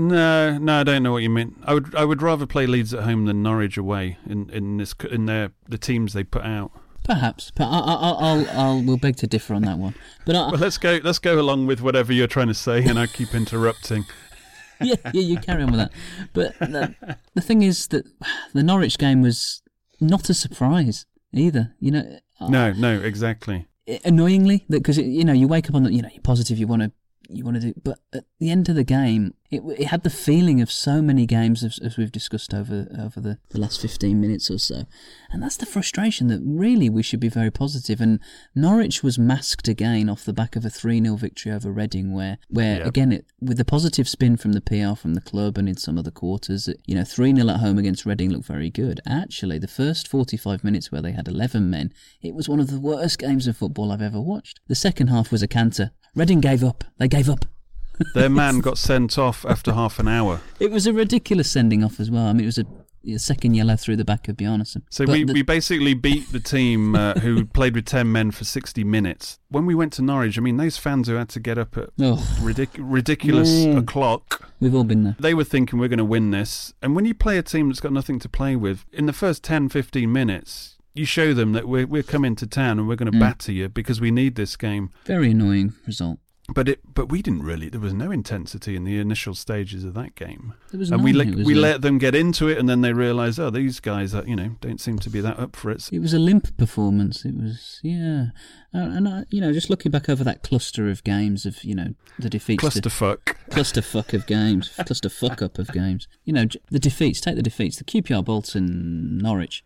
No, no, I don't know what you mean. I would, I would rather play Leeds at home than Norwich away in in this in their the teams they put out. Perhaps, but I, I, I- I'll, I'll, we'll beg to differ on that one. But I, Well, let's go, let's go along with whatever you're trying to say, and I keep interrupting. yeah, yeah, you carry on with that. But the, the thing is that the Norwich game was not a surprise either. You know, No, no, exactly. annoyingly, because you know you wake up on the, you know, you're positive, you want to, you want to do, but at the end of the game, It, it had the feeling of so many games as, as we've discussed over over the, the last 15 minutes or so. And that's the frustration that really we should be very positive. And Norwich was masked again off the back of a 3 0 victory over Reading, where, where Yep. again, it, with the positive spin from the PR from the club and in some of the quarters, it- you know, 3 0 at home against Reading looked very good. Actually, the first 45 minutes where they had 11 men, it was one of the worst games of football I've ever watched. The second half was a canter. Reading gave up. They gave up. Their man got sent off after half an hour. It was a ridiculous sending off as well. I mean, it was a, a second yellow through the back of Bjarnason. So But we, the- we basically beat the team uh, who played with 10 men for 60 minutes. When we went to Norwich, I mean, those fans who had to get up at Oh. ridic- ridiculous Mm. o'clock. We've all been there. They were thinking we're going to win this. And when you play a team that's got nothing to play with, in the first 10, 15 minutes, you show them that we're, we're coming to town and we're going to Mm. batter you because we need this game. Very annoying result. But it, but we didn't really. There was no intensity in the initial stages of that game, There was and we none. let It was we a- let them get into it, and then they realised, oh, these guys, are, you know, don't seem to be that up for it. It was a limp performance. It was, yeah. Uh, and, I, you know, just looking back over that cluster of games of, you know, the defeats. Clusterfuck. The, clusterfuck of games. clusterfuck up of games. You know, the defeats, take the defeats. The QPR, Bolton, Norwich.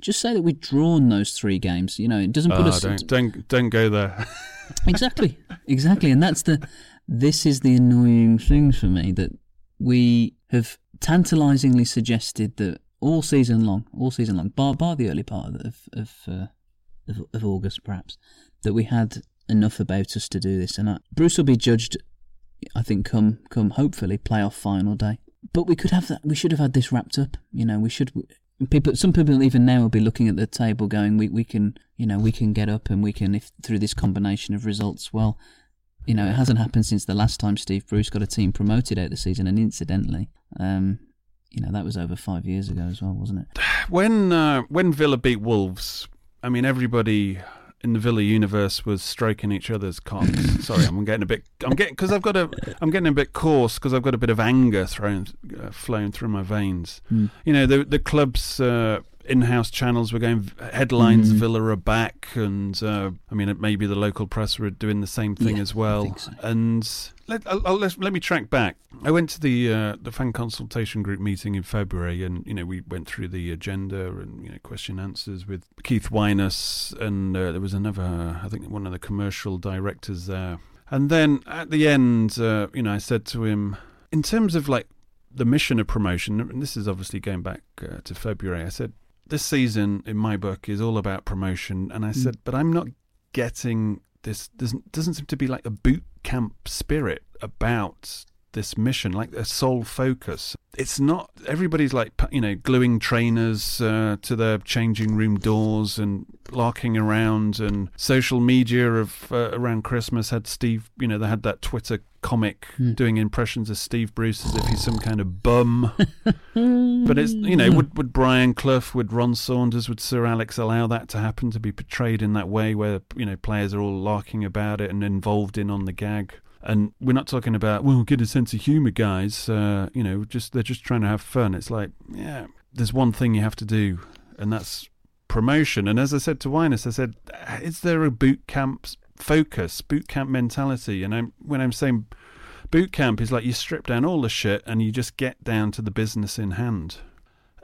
Just say that we've drawn those three games. You know, it doesn't put Oh, us. don't don't don't go there. exactly, exactly, and that's the. This is the annoying thing for me that we have tantalisingly suggested that all season long, all season long, bar bar the early part of of, uh, of, of August, perhaps, that we had enough about us to do this, and I, Bruce will be judged. I think come come hopefully playoff final day, but we could have that. We should have had this wrapped up. You know, we should. People, some people even now will be looking at the table, going, "We we can, you know, we can get up and we can if through this combination of results." Well, you know, it hasn't happened since the last time Steve Bruce got a team promoted out the season, and incidentally, um, you know, that was over five years ago as well, wasn't it? when uh, when Villa beat Wolves, I mean everybody in the Villa universe was stroking each other's cocks. Sorry, I'm getting a bit. I'm getting because I've got a. I'm getting a bit coarse because I've got a bit of anger thrown uh, flowing through my veins. Hmm. You know the the club's. Uh, in-house channels were going headlines Mm. Villa are back and uh, I mean it maybe the local press were doing the same thing Yeah, as well. and let, I'll, I'll, let, let me track back. I went to the uh, the fan consultation group meeting in February and you know we went through the agenda and you know question answers with Keith Wyness and uh, there was another I think one of the commercial directors there. And then at the end uh, you know I said to him in terms of like the mission of promotion, and this is obviously going back uh, to February, I said, this season in my book is all about promotion. And I Mm. said, but I'm not getting this, doesn't, doesn't seem to be like a boot camp spirit about this mission, like a sole focus. It's not, everybody's like, you know, gluing trainers uh, to their changing room doors and larking around and social media of uh, around Christmas had Steve, you know, they had that Twitter comic Hmm. doing impressions of Steve Bruce as if he's some kind of bum. but it's you know would would Brian Clough, would Ron Saunders, would Sir Alex allow that to happen to be portrayed in that way where you know players are all larking about it and involved in on the gag. And we're not talking about well, get a sense of humour, guys. Uh, you know, just they're just trying to have fun. It's like, yeah, there's one thing you have to do, and that's promotion. And as I said to Wyness, I said, is there a boot camp focus, boot camp mentality? And I'm, when I'm saying boot camp is like you strip down all the shit and you just get down to the business in hand.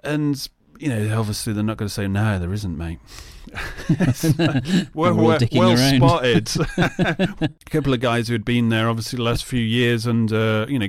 And you know, obviously they're not going to say no, there isn't, mate. well, well, spotted. a couple of guys who had been there, obviously, the last few years, and uh, you know,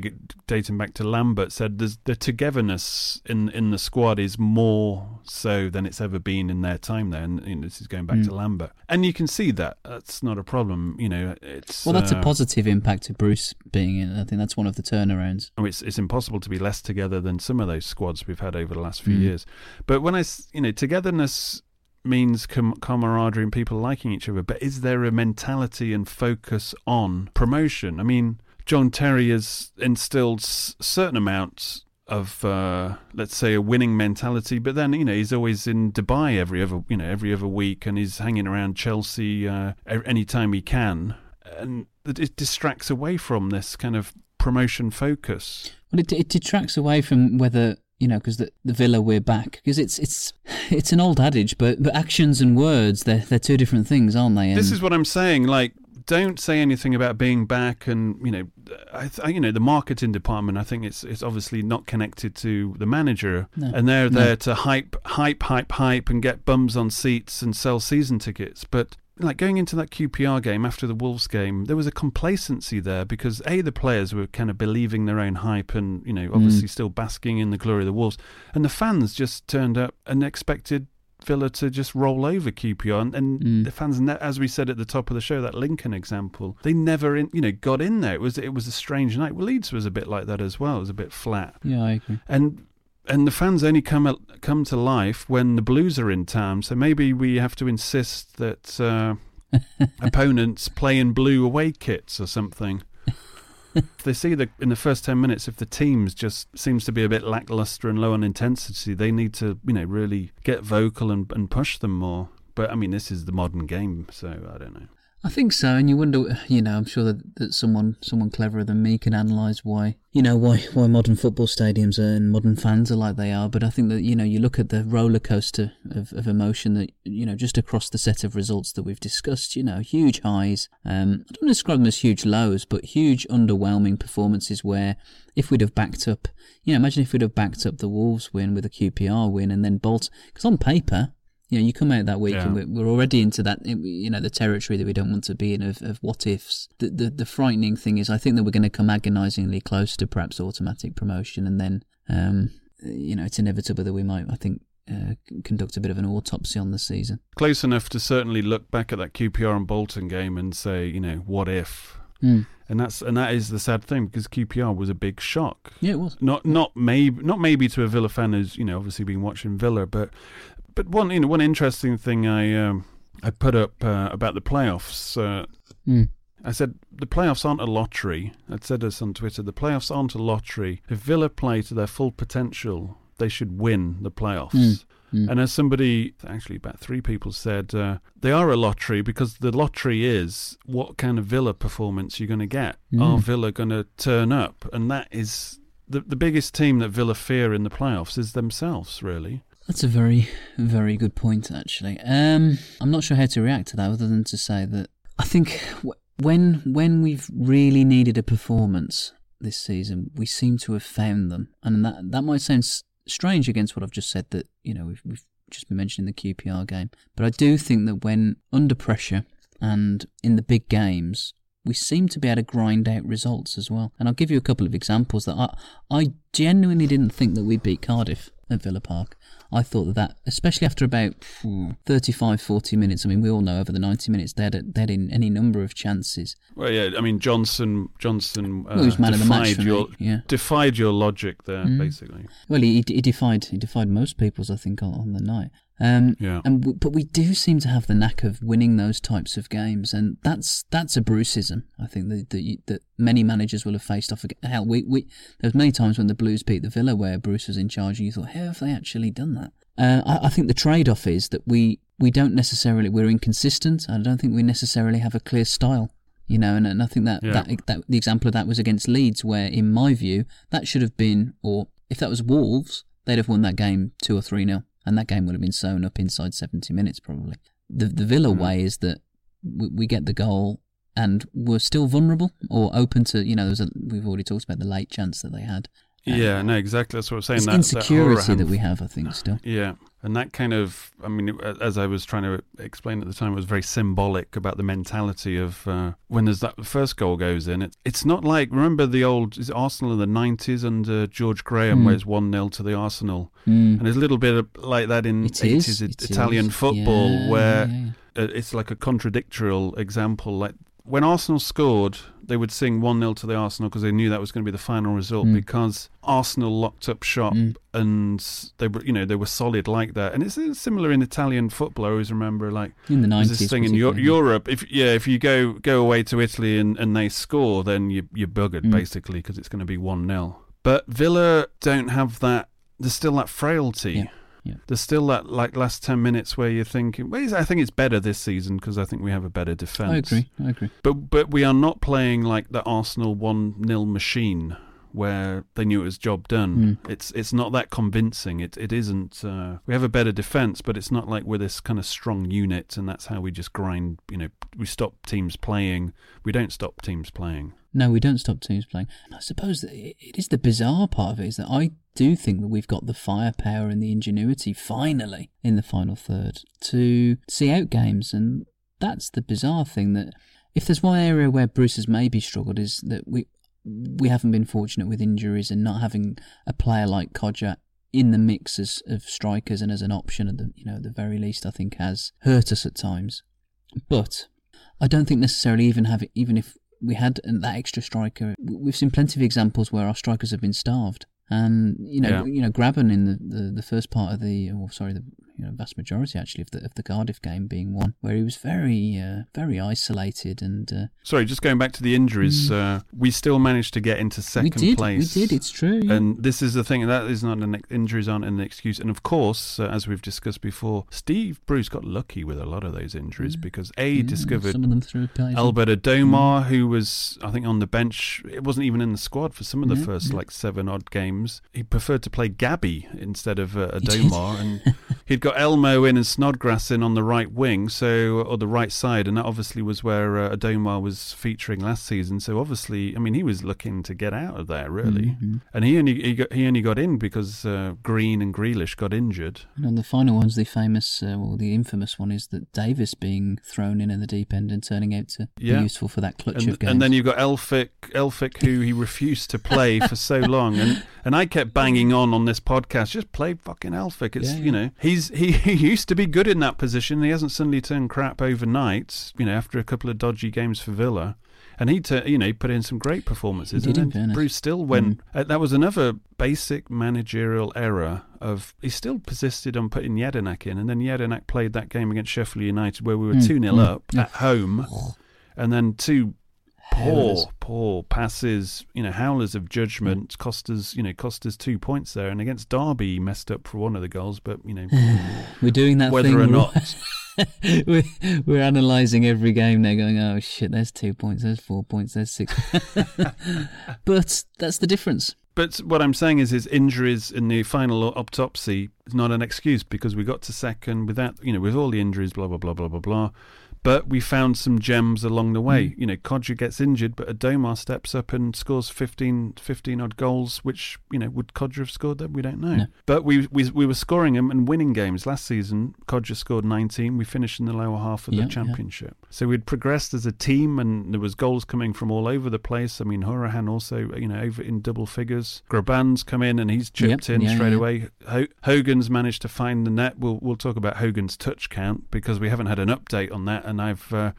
dating back to Lambert, said there's, the togetherness in in the squad is more so than it's ever been in their time there. And you know, this is going back Mm. to Lambert, and you can see that that's not a problem. You know, it's Well, that's uh, a positive impact of Bruce being in. I think that's one of the turnarounds. Oh, it's it's impossible to be less together than some of those squads we've had over the last few Mm. years. But when I, you know, togetherness means com- camaraderie and people liking each other. But is there a mentality and focus on promotion? I mean, John Terry has instilled s- certain amounts of, uh, let's say, a winning mentality. But then, you know, he's always in Dubai every other, you know, every other week, and he's hanging around Chelsea uh, any time he can, and it distracts away from this kind of promotion focus. Well, it, it detracts away from whether you know because the, the Villa we're back because it's it's it's an old adage, but but actions and words they're they're two different things, aren't they? This is what I'm saying. Like, don't say anything about being back, and you know, I, th- you know, the marketing department. I think it's it's obviously not connected to the manager, No. and they're No. there to hype, hype, hype, hype, and get bums on seats and sell season tickets. But like going into that QPR game after the Wolves game, there was a complacency there because a the players were kind of believing their own hype and you know obviously mm. still basking in the glory of the Wolves, and the fans just turned up and expected Villa to just roll over QPR, and, and mm. the fans, as we said at the top of the show, that Lincoln example, they never, in, you know, got in there. It was it was a strange night. Well, Leeds was a bit like that as well. It was a bit flat, Yeah, I agree. and and the fans only come at, come to life when the Blues are in town. So maybe we have to insist that uh, opponents play in blue away kits or something. they see that in the first ten minutes, if the teams just seems to be a bit lackluster and low on intensity, they need to you know really get vocal and and push them more. But I mean, this is the modern game, so I don't know. I think so, and you wonder, you know, I'm sure that, that someone someone cleverer than me can analyse why, you know, why why modern football stadiums are and modern fans are like they are. But I think that you know, you look at the roller coaster of, of emotion that you know, just across the set of results that we've discussed, you know, huge highs. Um, I don't describe them as huge lows, but huge underwhelming performances where if we'd have backed up, you know, imagine if we'd have backed up the Wolves win with a QPR win and then Bolt, because on paper. You know, you come out that week and we're, we're already into that, you know, the territory that we don't want to be in of, of what ifs. The, the the frightening thing is, I think that we're going to come agonisingly close to perhaps automatic promotion, and then, um, you know, it's inevitable that we might, I think, uh, conduct a bit of an autopsy on the season. Close enough to certainly look back at that QPR and Bolton game and say, you know, what if? Mm. And that's and that is the sad thing because QPR was a big shock. Yeah, it was. Not not maybe not maybe to a Villa fan who's you know obviously been watching Villa, but but one you know one interesting thing I um, I put up uh, about the playoffs. Uh, Mm. I said the playoffs aren't a lottery. I said this on Twitter. The playoffs aren't a lottery. If Villa play to their full potential, they should win the playoffs. Mm. Mm. And as somebody, actually about three people said, uh, they are a lottery because the lottery is what kind of Villa performance you're going to get. Mm. Are Villa going to turn up? And that is the the biggest team that Villa fear in the playoffs is themselves, really. That's a very, very good point, actually. Um, I'm not sure how to react to that, other than to say that I think w- when when we've really needed a performance this season, we seem to have found them, and that that might sound s- strange against what I've just said. That you know we've we've just been mentioning the QPR game, but I do think that when under pressure and in the big games, we seem to be able to grind out results as well. And I'll give you a couple of examples that I I genuinely didn't think that we'd beat Cardiff at Villa Park. I thought that, that especially after about hmm, 35, 40 minutes, I mean, we all know over the 90 minutes they had, they had in any number of chances. Well, yeah, I mean Johnson Johnson uh, Well, he was man of the match defied your yeah. defied your logic there, Mm. basically. Well, he, he defied he defied most people's, I think, on, on the night. Um, Yeah. And w- but we do seem to have the knack of winning those types of games, and that's that's a Bruceism. I think that that, you, that many managers will have faced off. ag- Hell, we we there's many times when the Blues beat the Villa where Bruce was in charge, and you thought, how have they actually done that? Uh, I, I think the trade-off is that we we don't necessarily we're inconsistent. I don't think we necessarily have a clear style. You know, and, and I think that, Yeah. that that the example of that was against Leeds, where in my view that should have been, or if that was Wolves, they'd have won that game two or three nil, and that game would have been sewn up inside seventy minutes probably. The the Villa hmm. way is that we, we get the goal and we're still vulnerable or open to you know. A, we've already talked about the late chance that they had. Yeah, um, no, exactly. That's what I'm saying. It's that, insecurity that, that we have, I think, still. Yeah, and that kind of, I mean, as I was trying to explain at the time, it was very symbolic about the mentality of uh, when there's that first goal goes in. It, it's not like remember the old is Arsenal in the '90s under George Graham, Mm. where it's one 0 to the Arsenal, Mm. and there's a little bit of, like that in It 80s is, it- it Italian is. football, Yeah, where yeah, it's like a contradictory example. Like when Arsenal scored, they would sing 1 0 to the Arsenal because they knew that was going to be the final result Mm. because Arsenal locked up shop and they were, you know, they were solid like that. And it's similar in Italian football. I always remember, like, In the 90s this thing in Eu- particularly. Europe. If yeah, if you go go away to Italy and, and they score, then you you're buggered Mm. basically because it's going to be one 0 But Villa don't have that. There's still that frailty. Yeah. Yeah. There's still that like last ten minutes where you're thinking. Well, I think it's better this season because I think we have a better defense. I agree. I agree. But but we are not playing like the Arsenal one 0 machine where they knew it was job done. It's it's not that convincing. It it isn't. Uh, we have a better defense, but it's not like we're this kind of strong unit, and that's how we just grind. You know, we stop teams playing. We don't stop teams playing. No, we don't stop teams playing. I suppose that it is the bizarre part of it is that I do think that we've got the firepower and the ingenuity finally in the final third to see out games, and that's the bizarre thing that if there's one area where Bruce has maybe struggled is that we we haven't been fortunate with injuries and not having a player like Kodjia in the mix as, of strikers and as an option at the you know at the very least I think has hurt us at times. But I don't think necessarily even have even if we had that extra striker, we've seen plenty of examples where our strikers have been starved. And you know, Yeah. you know, Grabban in the, the, the first part of the, or sorry, the you know vast majority actually of the of the Cardiff game being one, where he was very uh, very isolated and uh, Sorry, just going back to the injuries, uh, we still managed to get into second we did, we did, it's true, yeah. And this is the thing that is not an injuries aren't an excuse. And of course, uh, as we've discussed before, Steve Bruce got lucky with a lot of those injuries because a yeah, discovered some of them through. Albert Adomah, who was I think on the bench. It wasn't even in the squad for some of the Yeah, first yeah. like seven odd games. He preferred to play Gabby instead of uh, a He did. Domar, and he'd got Elmo in and Snodgrass in on the right wing, so or the right side, and that obviously was where uh, Adomah was featuring last season. So obviously, I mean, he was looking to get out of there really, Mhm. and he only he, got, he only got in because uh, Green and Grealish got injured. And the final one's the famous, uh, well, the infamous one is that Davis being thrown in at the deep end and turning out to Yeah. be useful for that clutch and, of games. and then you've got Elphick, Elphick, who he refused to play for so long, and and I kept banging on on this podcast, just play fucking Elphick. It's Yeah, you know he's he, he used to be good in that position. He hasn't suddenly turned crap overnight. You know after a couple of dodgy games for Villa. And he, tur- you know, he put in some great performances. He did, and then. Bruce still went. Uh, that was another basic managerial error. Of he still persisted on putting Jedinak in, and then Jedinak played that game against Sheffield United where we were Mm, two 0 mm, up at home, and then two. Poor, poor passes, you know, howlers of judgment mm. cost us, you know, cost us two points there. And against Derby, he messed up for one of the goals, but you know, We're doing that whether thing. or not. we're, we're analysing every game now, going, "Oh shit, there's two points, there's four points, there's six. but that's the difference. But what I'm saying is, is injuries in the final autopsy is not an excuse because we got to second without, you know, with all the injuries, blah blah blah blah blah blah. But we found some gems along the way. Mm. You know, Kodjia gets injured, but Adomah steps up and scores 15, 15 odd goals, which, you know, would Kodjia have scored them? We don't know. No. But we, we we were scoring them and winning games. Last season, Kodjia scored 19. We finished in the lower half of Yeah, the yeah. So we'd progressed as a team and there was goals coming from all over the place. I mean, Hourihane also, you know, over in double figures. Grabban's come in and he's chipped Yep, in yeah, straight yeah. away. Ho- Hogan's managed to find the net. We'll we'll talk about Hogan's touch count because we haven't had an update on that, and I've uh,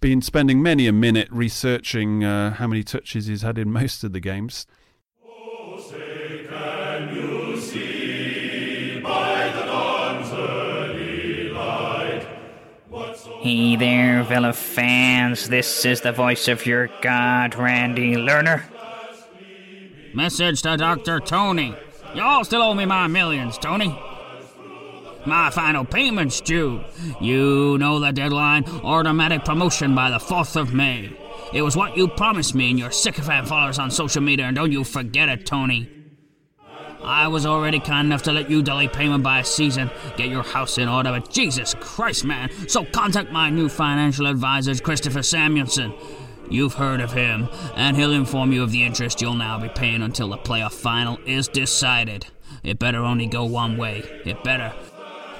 been spending many a minute researching uh, how many touches he's had in most of the games. Hey there, Villa fans. This is the voice of your god, Randy Lerner. Message to Dr. Tony. Y'all still owe me my millions, Tony. My final payment's due. You know the deadline. Automatic promotion by the 4th of May. It was what you promised me and your sycophant followers on social media, and don't you forget it, Tony. I was already kind enough to let you delay payment by a season, get your house in order, but Jesus Christ, man. So contact my new financial advisor, Christopher Samuelson. You've heard of him, and he'll inform you of the interest you'll now be paying until the playoff final is decided. It better only go one way. It better.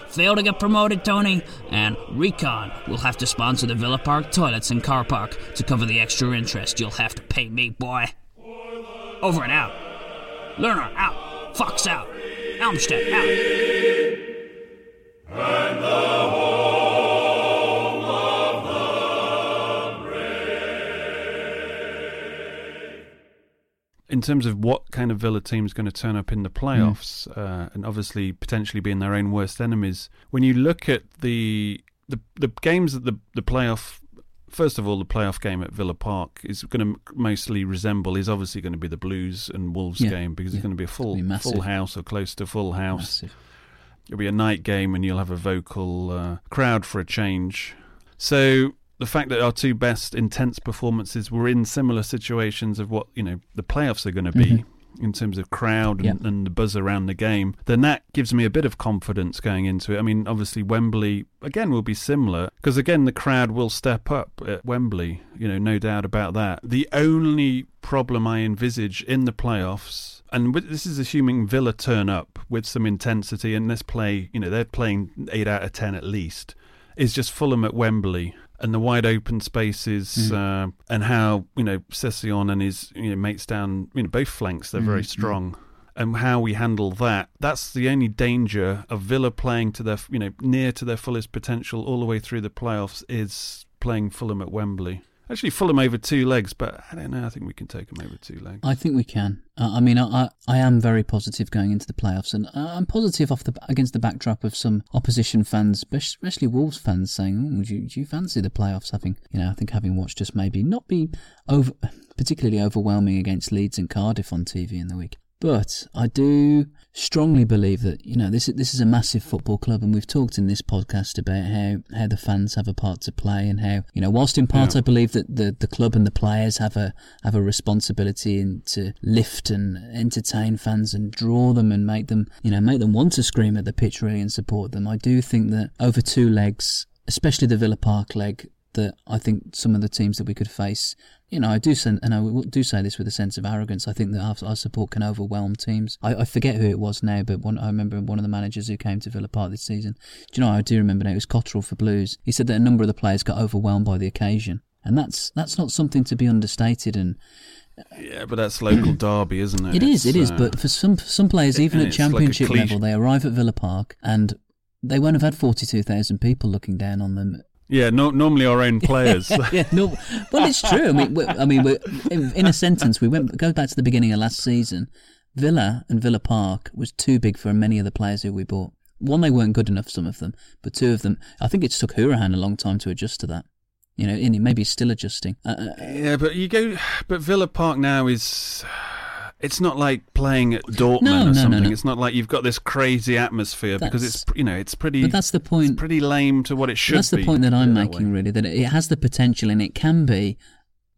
Fail to get promoted, Tony, and Recon will have to sponsor the Villa Park toilets and car park to cover the extra interest you'll have to pay me, boy. Over and out. Lerner out. Fox out. Elmstead out. in terms of what kind of Villa team is going to turn up in the playoffs, uh, and obviously potentially being their own worst enemies. When you look at the the, the games that the the playoff, first of all, the playoff game at Villa Park is going to mostly resemble is obviously going to be the Blues and Wolves Yeah, game because yeah. it's going to be a full be full house or close to full house. Massive. It'll be a night game and you'll have a vocal uh, crowd for a change. So the fact that our two best intense performances were in similar situations of what you know the playoffs are going to be. Mhm. In terms of crowd and, Yeah. and the buzz around the game, then that gives me a bit of confidence going into it. I mean, obviously Wembley again will be similar because again the crowd will step up at Wembley. You know, no doubt about that. The only problem I envisage in the playoffs, and this is assuming Villa turn up with some intensity and let's play. You know, they're playing eight out of ten at least. Is just Fulham at Wembley and the wide open spaces uh, and how you know Sessegnon and his you know mates down you know both flanks they're very Mm, strong. And how we handle that that's the only danger of Villa playing to their you know near to their fullest potential all the way through the playoffs is playing Fulham at Wembley actually Fulham over two legs but I don't know I think we can take them over two legs I think we can. Uh, I mean, I, I am very positive going into the playoffs, and uh, I'm positive off the against the backdrop of some opposition fans, especially- Wolves fans, saying, "Would you do you fancy the playoffs?" Having you know, I think having watched us maybe not be over particularly overwhelming against Leeds and Cardiff on TV in the week. But I do strongly believe that you know this is this is a massive football club, and we've talked in this podcast about how, how the fans have a part to play, and how you know whilst in part Yeah. I believe that the, the club and the players have a have a responsibility in to lift and entertain fans and draw them and make them you know make them want to scream at the pitch really and support them. I do think that over two legs, especially the Villa Park leg, that I think some of the teams that we could face, you know, I do and I do say this with a sense of arrogance. I think that our, our support can overwhelm teams. I, I forget who it was now, but one, I remember one of the managers who came to Villa Park this season. Do you know? I do remember now. It was Cotterill for Blues. He said that a number of the players got overwhelmed by the occasion, and that's that's not something to be understated. And yeah but that's local derby isn't it it is, it is. uh, But for some some players, even at it's like championship level, they arrive at Villa Park and they won't have had forty two thousand people looking down on them yeah no, normally our own players yeah, no, well, it's true. I mean, I mean, in, a sentence, we went go back to the beginning of last season. Villa and Villa Park was too big for many of the players who we bought. One, they weren't good enough, some of them, but two of them, I think it took Hourihane a long time to adjust to that. You know, and he maybe still adjusting. Uh, uh, Yeah, but you go, but Villa Park now is. It's not like playing at Dortmund No, or no, something. no. It's not like you've got this crazy atmosphere because it's you know it's pretty. But that's the point. It's pretty lame to what it should be. That's the point that I'm it making, really. That it has the potential, and it can be.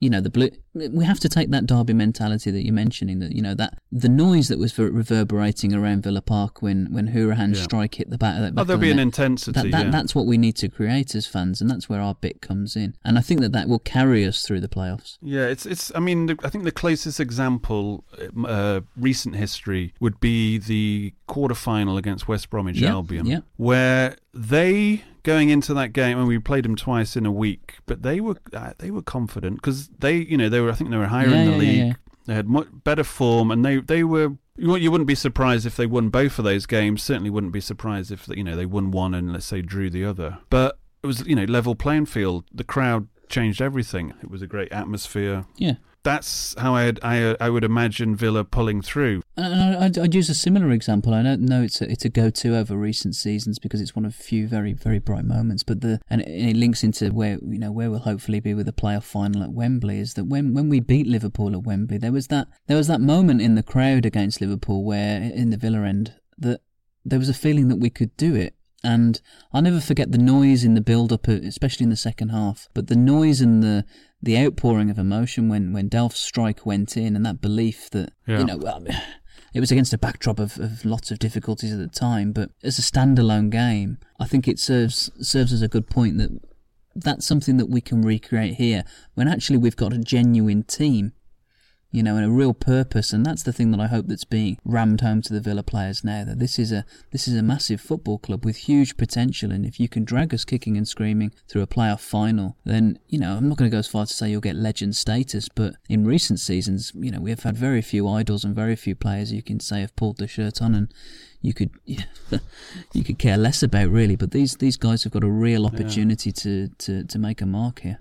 You know, the blue. We have to take that derby mentality that you're mentioning. That you know that the noise that was reverberating around Villa Park when when Hourihane Yeah. strike hit the back. Of that back Oh, there'll the be an net. intensity, That, that, yeah. That's what we need to create as fans, and that's where our bit comes in. And I think that that will carry us through the playoffs. Yeah, it's it's. I mean, I think the closest example, uh, recent history, would be the quarterfinal against West Bromwich Yeah, Albion, yeah. where they going into that game, and we played them twice in a week, but they were uh, they were confident because they, you know, they were. I think they were higher Yeah, in the yeah, league. yeah. They had much better form, and they they were. You you wouldn't be surprised if they won both of those games. Certainly wouldn't be surprised if you know they won one and let's say drew the other. But it was you know level playing field. The crowd changed everything. It was a great atmosphere. Yeah. That's how I'd, I I would imagine Villa pulling through. And I'd, I'd use a similar example. I don't know it's a, it's a go-to over recent seasons because it's one of a few very very bright moments. But the and it, and it links into where you know where we'll hopefully be with the playoff final at Wembley is that when when we beat Liverpool at Wembley, there was that there was that moment in the crowd against Liverpool where in the Villa end that there was a feeling that we could do it. And I'll never forget the noise in the build-up, uh, especially in the second half. But the noise and the the outpouring of emotion when when Delph's strike went in, and that belief that Yeah. you know, well, it was against a backdrop of, of lots of difficulties at the time. But as a standalone game, I think it serves serves as a good point that that's something that we can recreate here when actually we've got a genuine team you know, and a real purpose, and that's the thing that I hope that's being rammed home to the Villa players now. That this is a this is a massive football club with huge potential, and if you can drag us kicking and screaming through a playoff final, then you know I'm not going to go as far to say you'll get legend status, but in recent seasons, you know, we have had very few idols and very few players you can say have pulled the shirt on, and you could you could care less about really. But these these guys have got a real opportunity to to to make a mark here.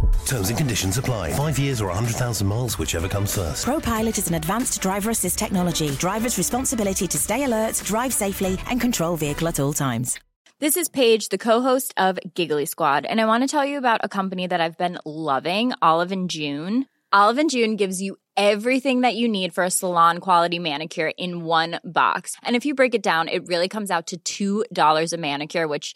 Terms and conditions apply. Five years or 100,000 miles, whichever comes first. ProPilot is an advanced driver assist technology. Driver's responsibility to stay alert, drive safely, and control vehicle at all times. This is Paige, the co-host of Giggly Squad, and I want to tell you about a company that I've been loving, Olive and June. Olive and June gives you everything that you need for a salon quality manicure in one box. And if you break it down, it really comes out to $2 a manicure, which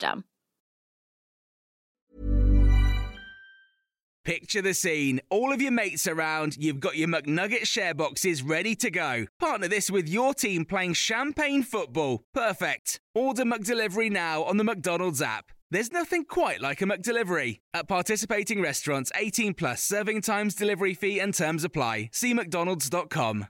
Picture the scene. All of your mates around, you've got your McNugget share boxes ready to go. Partner this with your team playing champagne football. Perfect. Order McDelivery now on the McDonald's app. There's nothing quite like a McDelivery. At participating restaurants, 18 plus serving times, delivery fee, and terms apply. See McDonald's.com.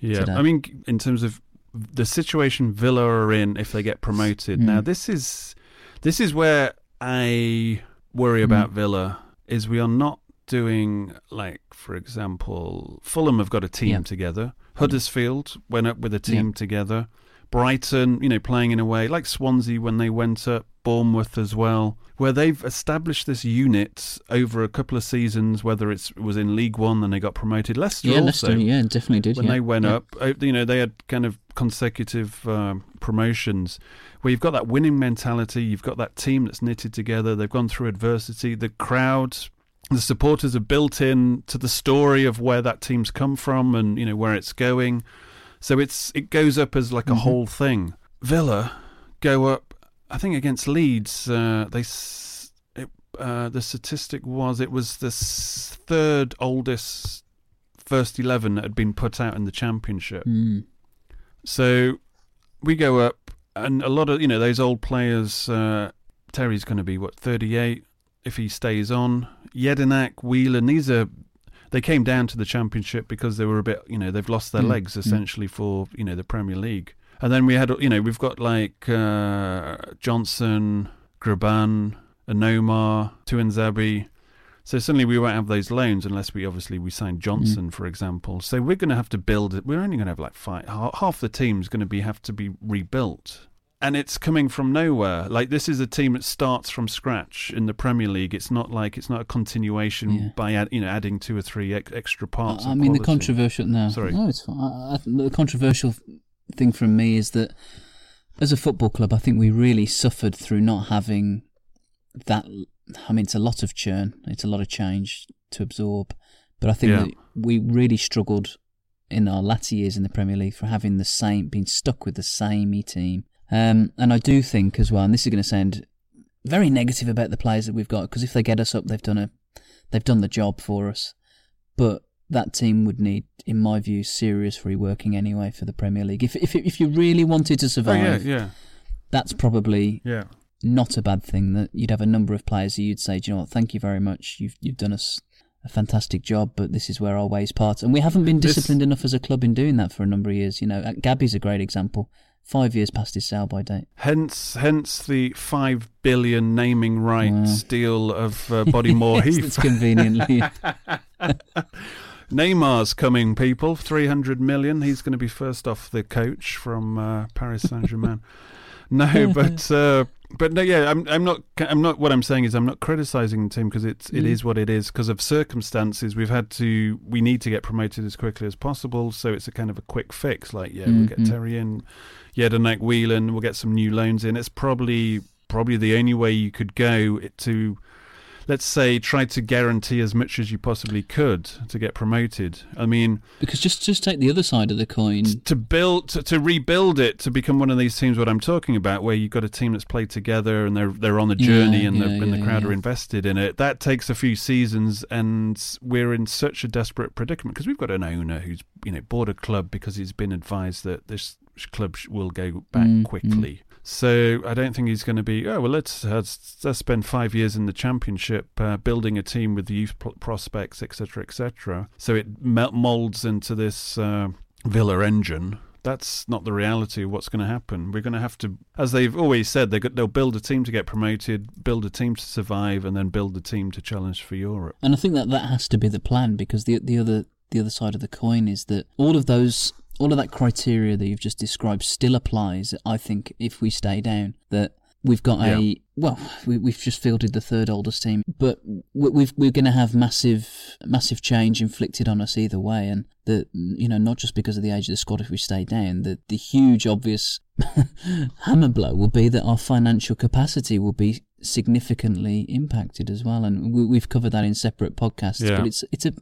Yeah, today. I mean, in terms of the situation Villa are in if they get promoted. Mm. Now, this is this is where I worry about Villa. Is we are not doing like, for example, Fulham have got a team Yeah. together. Huddersfield went up with a team Yeah. together. Brighton, you know, playing in a way like Swansea when they went up. Bournemouth as well, where they've established this unit over a couple of seasons. Whether it's, it was in League One and they got promoted. Leicester Yeah, also, Leicester, yeah, definitely did. when yeah. they went Yeah. up, uh, you know, they had kind of consecutive um, promotions where you've got that winning mentality, you've got that team that's knitted together, they've gone through adversity, the crowd, the supporters are built in to the story of where that team's come from and, you know, where it's going. So it's it goes up as like a Mhm. whole thing. Villa go up, I think against Leeds, uh, they it, uh, the statistic was it was the third oldest first 11 that had been put out in the championship. Mm. So we go up, and a lot of, you know, those old players, uh, Terry's going to be, what, 38 if he stays on. Jedinak, Whelan, these are, they came down to the championship because they were a bit, you know, they've lost their Mm, legs mm. essentially for, you know, the Premier League. And then we had, you know, we've got like uh, Johnson, Grabban, Onomah, Tuanzebe. So suddenly we won't have those loans unless we obviously we sign Johnson, for example. So we're going to have to build it. We're only going to have like five. Half the team's going to be have to be rebuilt, and it's coming from nowhere. Like this is a team that starts from scratch in the Premier League. It's not like it's not a continuation Yeah. by add, you know adding two or three ex- extra parts. I of mean, the controversial. No, Sorry. no, it's fine. I, I, the controversial thing from me is that as a football club, I think we really suffered through not having that. I mean, it's a lot of churn. It's a lot of change to absorb, but I think Yeah. that we really struggled in our latter years in the Premier League for having the same, being stuck with the samey team. Um, and I do think as well, and this is going to sound very negative about the players that we've got because if they get us up, they've done a, they've done the job for us. But that team would need, in my view, serious reworking anyway for the Premier League. If if if you really wanted to Oh, survive, yeah, yeah. that's probably Yeah. not a bad thing. That you'd have a number of players who you'd say, Do you know what, thank you very much. You've you've done us a fantastic job, but this is where our ways part. And we haven't been This- disciplined enough as a club in doing that for a number of years. You know, uh, Gabby's a great example. Five years past his sell by date. Hence, hence the five billion naming rights deal of uh, Bodymoor Yes, Heath. that's conveniently- Neymar's coming, people. Three hundred million. He's going to be first off the coach from uh, Paris Saint Germain. no, but uh, but no, yeah. I'm I'm not I'm not. What I'm saying is I'm not criticizing the team because it's it Mm. is what it is because of circumstances. We've had to we need to get promoted as quickly as possible. So it's a kind of a quick fix. Like yeah, we'll get Mhm. Terry in, yeah Jedinak Whelan. We'll get some new loans in. It's probably probably the only way you could go it to let's say, tried to guarantee as much as you possibly could to get promoted. I mean, because just just take the other side of the coin. to build to, to rebuild it to become one of these teams what I'm talking about where you've got a team that's played together and they're they're on the journey Yeah, and, yeah, the, and the crowd yeah. are invested in it that takes a few seasons and we're in such a desperate predicament because we've got an owner who's you know bought a club because he's been advised that this club will go back Mm, quickly so I don't think he's going to be. Oh well, let's, let's let's spend five years in the championship uh, building a team with the youth prospects, etc., etc. So it molds into this uh, Villa engine. That's not the reality of what's going to happen. We're going to have to, as they've always said, they they'll build a team to get promoted, build a team to survive, and then build a team to challenge for Europe. And I think that that has to be the plan because the the other the other side of the coin is that all of those all of that criteria that you've just described still applies. I think if we stay down, that we've got a well, we, we've just fielded the third oldest team, but we- we've we're going to have massive massive change inflicted on us either way, and that you know not just because of the age of the squad if we stay down, the the huge obvious hammer blow will be that our financial capacity will be significantly impacted as well, and we, we've covered that in separate podcasts. Yeah. But it's it's a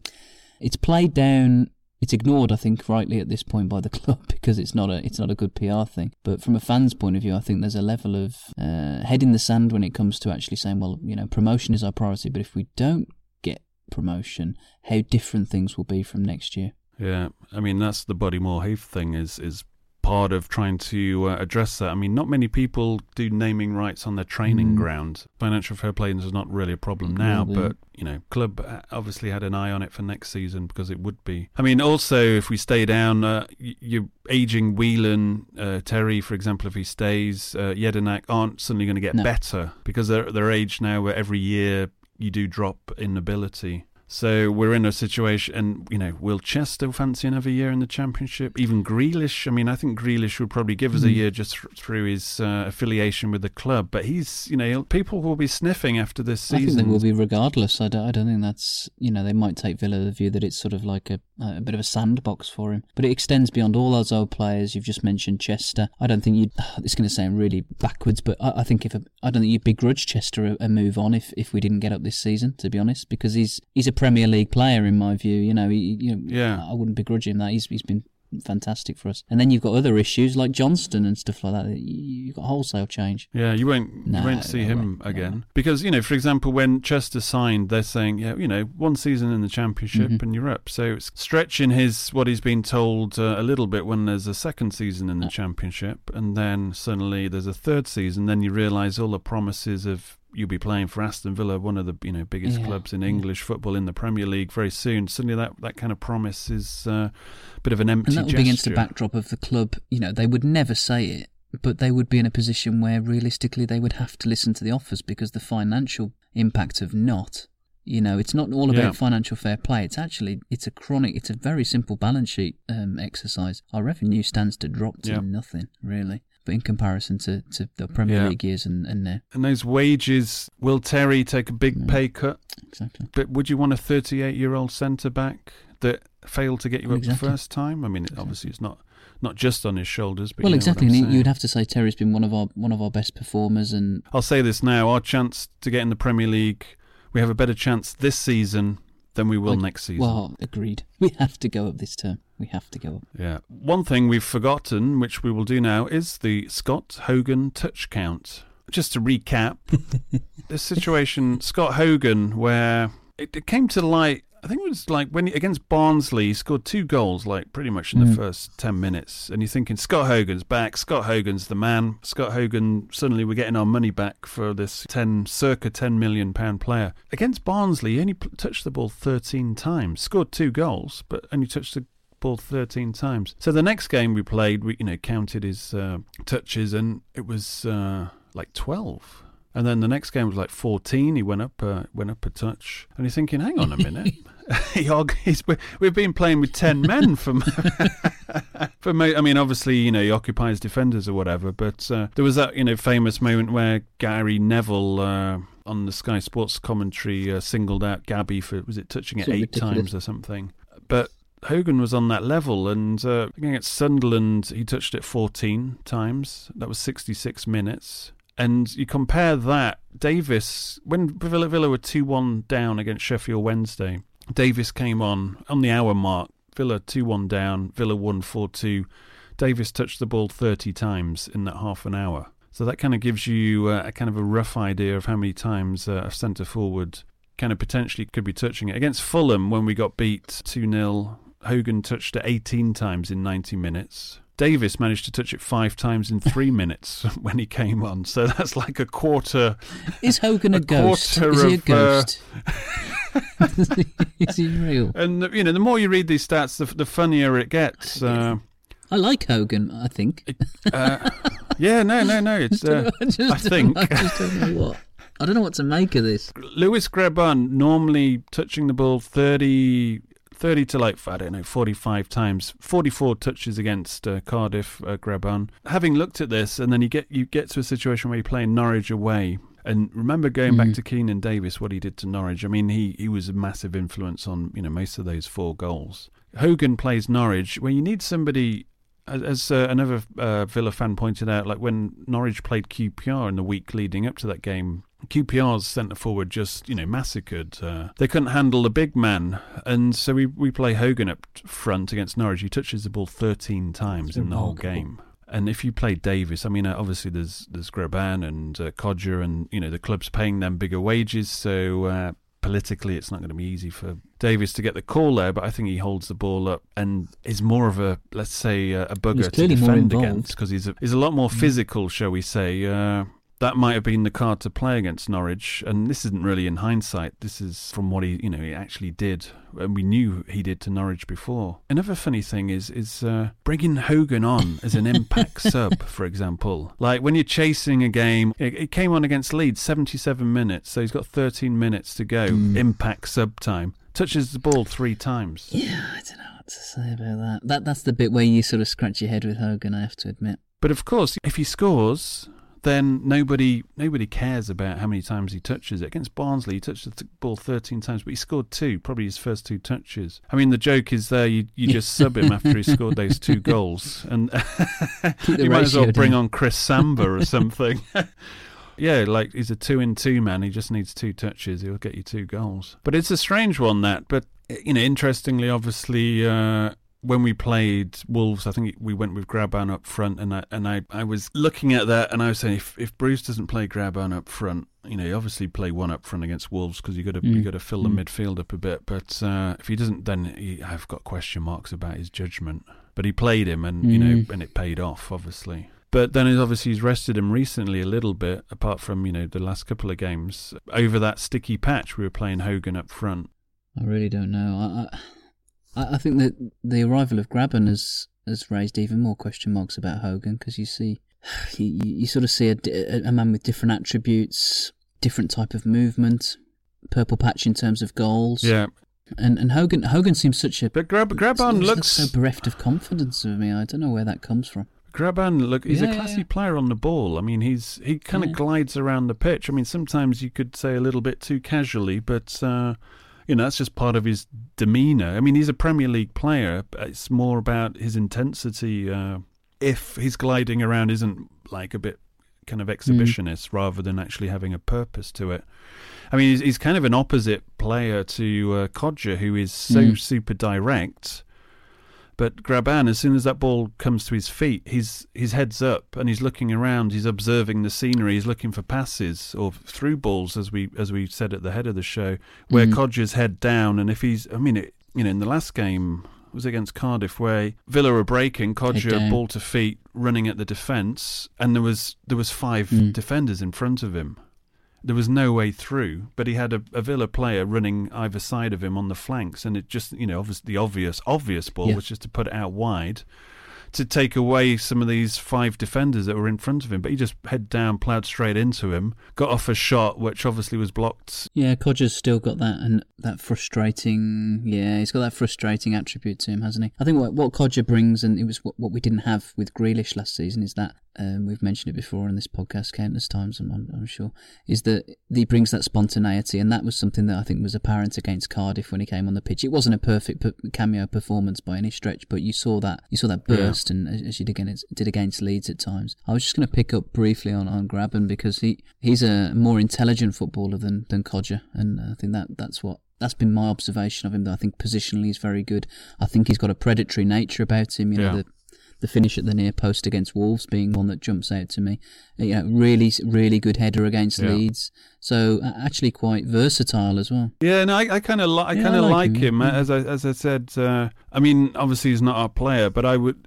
it's played down. It's ignored, I think, rightly at this point by the club because it's not a it's not a good PR thing. But from a fan's point of view, I think there's a level of uh, head in the sand when it comes to actually saying, well, you know, promotion is our priority, but if we don't get promotion, how different things will be from next year. Yeah, I mean that's the Bodymoor Heath thing is is part of trying to uh, address that. I mean, not many people do naming rights on their training Mm. ground. Financial fair play is not really a problem now, be. but you know, club uh, obviously had an eye on it for next season because it would be. I mean, also if we stay down, uh, you're aging Whelan, uh, Terry, for example, if he stays, uh, Jedinak aren't suddenly going to get No. better because they're they're aged now where every year you do drop in ability. So we're in a situation, and you know, will Chester fancy another year in the championship? Even Grealish. I mean, I think Grealish would probably give us a Mm. year just th- through his uh, affiliation with the club. But he's, you know, people will be sniffing after this I think season. they will be regardless. I don't, I don't think that's you know they might take Villa the view that it's sort of like a Uh, a bit of a sandbox for him, but it extends beyond all those old players. You've just mentioned Chester. I don't think you'd. It's going to sound really backwards, but I, I think if a, I don't think you'd begrudge Chester a, a move on if, if we didn't get up this season. To be honest, because he's he's a Premier League player in my view. You know, he, you know, Yeah. I wouldn't begrudge him that. He's he's been fantastic for us. And then you've got other issues like Johnstone and stuff like that. You- You've got wholesale change. Yeah, you won't No, you won't see no him again because you know, for example, when Chester signed, they're saying, yeah, you know, one season in the championship Mhm. and you're up. So it's stretching his what he's been told uh, a little bit when there's a second season in the championship, and then suddenly there's a third season. Then you realise all the promises of you'll be playing for Aston Villa, one of the you know biggest Yeah, clubs in English football in the Premier League very soon. Suddenly that that kind of promise is uh, a bit of an empty And that would be against the backdrop of the club. You know, they would never say it, but they would be in a position where realistically they would have to listen to the offers because the financial impact of not. You know, it's not all about Yeah. financial fair play. It's actually it's a chronic. It's a very simple balance sheet um, exercise. Our revenue stands to drop to Yeah. nothing really, in comparison to, to the Premier Yeah. League years and, and now. And those wages, will Terry take a big pay cut? Exactly. But would you want a 38 year old centre back that failed to get you up the first time? I mean, obviously, it's not not just on his shoulders, but well, you know exactly. You'd have to say Terry's been one of our one of our best performers, and I'll say this now: our chance to get in the Premier League, we have a better chance this season than we will Like, next season. Well, agreed. We have to go up this term. We have to go up. Yeah. One thing we've forgotten, which we will do now, is the Scott Hogan touch count. Just to recap, this situation, Scott Hogan, where it, it came to light, I think it was like when he, against Barnsley, he scored two goals, like pretty much in the Mm. first 10 minutes. And you're thinking, Scott Hogan's back, Scott Hogan's the man. Scott Hogan, suddenly we're getting our money back for this 10, circa 10 million pound player. Against Barnsley, he only p- touched the ball 13 times, scored two goals, but only touched the ball 13 times. So the next game we played, we you know counted his uh, touches, and it was uh, like 12. And then the next game was like 14. He went up, uh, went up a touch, and you're thinking, hang on a minute. He og- he's, we- we've been playing with 10 men for, for mo- I mean, obviously, you know, he occupies defenders or whatever, but uh, there was that, you know, famous moment where Gary Neville uh, on the Sky Sports commentary uh, singled out Gabby for, was it touching it So eight ridiculous. times or something? But Hogan was on that level, and uh, against Sunderland, he touched it 14 times. That was 66 minutes. And you compare that, Davis, when Villa, Villa were 2 1 down against Sheffield Wednesday, Davis came on on the hour mark. Villa 2 1 down, Villa 1 4 2. Davis touched the ball 30 times in that half an hour. So that kind of gives you uh, a kind of a rough idea of how many times uh, a centre forward kind of potentially could be touching it. Against Fulham, when we got beat 2 0, Hogan touched it 18 times in 90 minutes. Davis managed to touch it five times in three minutes when he came on. So that's like a quarter. Is Hogan a, a ghost? Is he a of, ghost? Uh, Is he real? And you know, the more you read these stats, the, the funnier it gets. Uh, I like Hogan. I think. uh, yeah, no, no, no. It's. Uh, I, just I think. I just don't know what. I don't know what to make of this. Lewis Grabban normally touching the ball 30, 30 to like, I don't know, 45 times. 44 touches against uh, Cardiff, uh, Grabban. Having looked at this, and then you get you get to a situation where you're playing Norwich away. And remember going Mm. back to Keenan Davis, what he did to Norwich. I mean, he, he was a massive influence on you know most of those four goals. Hogan plays Norwich, where you need somebody as, as uh, another uh, Villa fan pointed out, like when Norwich played QPR in the week leading up to that game, QPR's centre forward just, you know, massacred. Uh, they couldn't handle the big man, and so we, we play Hogan up front against Norwich. He touches the ball 13 times in the whole game. And if you play Davis, I mean, uh, obviously there's there's Grabban and uh, Kodjia, and you know the club's paying them bigger wages, so uh, politically it's not going to be easy for Davis to get the call there. But I think he holds the ball up and is more of a let's say uh, a bugger to defend against because he's a, he's a lot more physical, shall we say. Uh, that might have been the card to play against Norwich, and this isn't really in hindsight. This is from what he, you know, he actually did, and we knew he did to Norwich before. Another funny thing is is uh, bringing Hogan on as an impact sub, for example. Like when you're chasing a game, it, it came on against Leeds, 77 minutes, so he's got 13 minutes to go. Impact sub time. Touches the ball three times. Yeah, I don't know what to say about that. That that's the bit where you sort of scratch your head with Hogan. I have to admit. But of course, if he scores, then nobody nobody cares about how many times he touches it. Against Barnsley, he touched the ball 13 times, but he scored two, probably his first two touches. I mean, the joke is there, you, you just sub him after he scored those two goals. And you might as well bring down. on Chris Samba or something. Yeah, like he's a two in two man. He just needs two touches. He'll get you two goals. But it's a strange one that. But you know, interestingly, obviously, uh, when we played Wolves, I think we went with Grabban up front, and I and I, I was looking at that, and I was saying if, if Bruce doesn't play Grabban up front, you know, you obviously play one up front against Wolves because you got to you Mm. got to fill the Mm. midfield up a bit. But uh, if he doesn't, then he, I've got question marks about his judgment. But he played him, and you know, Mm. and it paid off, obviously. But then he's obviously he's rested him recently a little bit, apart from you know the last couple of games over that sticky patch. We were playing Hogan up front. I really don't know. I I, I think that the arrival of Grabban has has raised even more question marks about Hogan because you see, you, you sort of see a, a man with different attributes, different type of movement, purple patch in terms of goals. Yeah. And and Hogan Hogan seems such a but Grab Grabban looks looks so bereft of confidence of me. I don't know where that comes from. Grabban, look, he's Yeah, a classy yeah. player on the ball. I mean, he's he kind of Yeah. glides around the pitch. I mean, sometimes you could say a little bit too casually, but uh, you know that's just part of his demeanour. I mean, he's a Premier League player. But it's more about his intensity. Uh, if his gliding around isn't like a bit kind of exhibitionist rather than actually having a purpose to it. I mean, he's, he's kind of an opposite player to uh, Kodjia, who is so Mm. super direct. But Grabban, as soon as that ball comes to his feet, his his head's up and he's looking around. He's observing the scenery. He's looking for passes or through balls, as we as we said at the head of the show, where Mhm. Kodjia's head down. And if he's, I mean, it, you know, in the last game it was against Cardiff where Villa were breaking, Kodjia ball to feet, running at the defence, and there was there was five Mm. defenders in front of him. There was no way through, but he had a, a Villa player running either side of him on the flanks, and it just, you know, obviously the obvious, obvious ball Yeah. was just to put it out wide to take away some of these five defenders that were in front of him. But he just head down, ploughed straight into him, got off a shot which obviously was blocked. Yeah, Kodjia's still got that and that frustrating. Yeah, he's got that frustrating attribute to him, hasn't he? I think what what Kodjia brings, and it was what, what we didn't have with Grealish last season, is that um, we've mentioned it before in this podcast countless times. I'm, I'm, sure is that he brings that spontaneity, and that was something that I think was apparent against Cardiff when he came on the pitch. It wasn't a perfect cameo performance by any stretch, but you saw that you saw that burst honest, and as you did against, did against Leeds at times. I was just going to pick up briefly on, on Grabban because he, he's a more intelligent footballer than than Kodjia, and I think that that's what that's been my observation of him. That I think positionally he's very good. I think he's got a predatory nature about him. You know, Yeah. the the finish at the near post against Wolves being one that jumps out to me. You know, really really good header against Yeah. Leeds. So uh, actually quite versatile as well. Yeah, no, I, I kind of, I kind of like, like him. him. As I, as I said, uh, I mean, obviously he's not our player, but I would,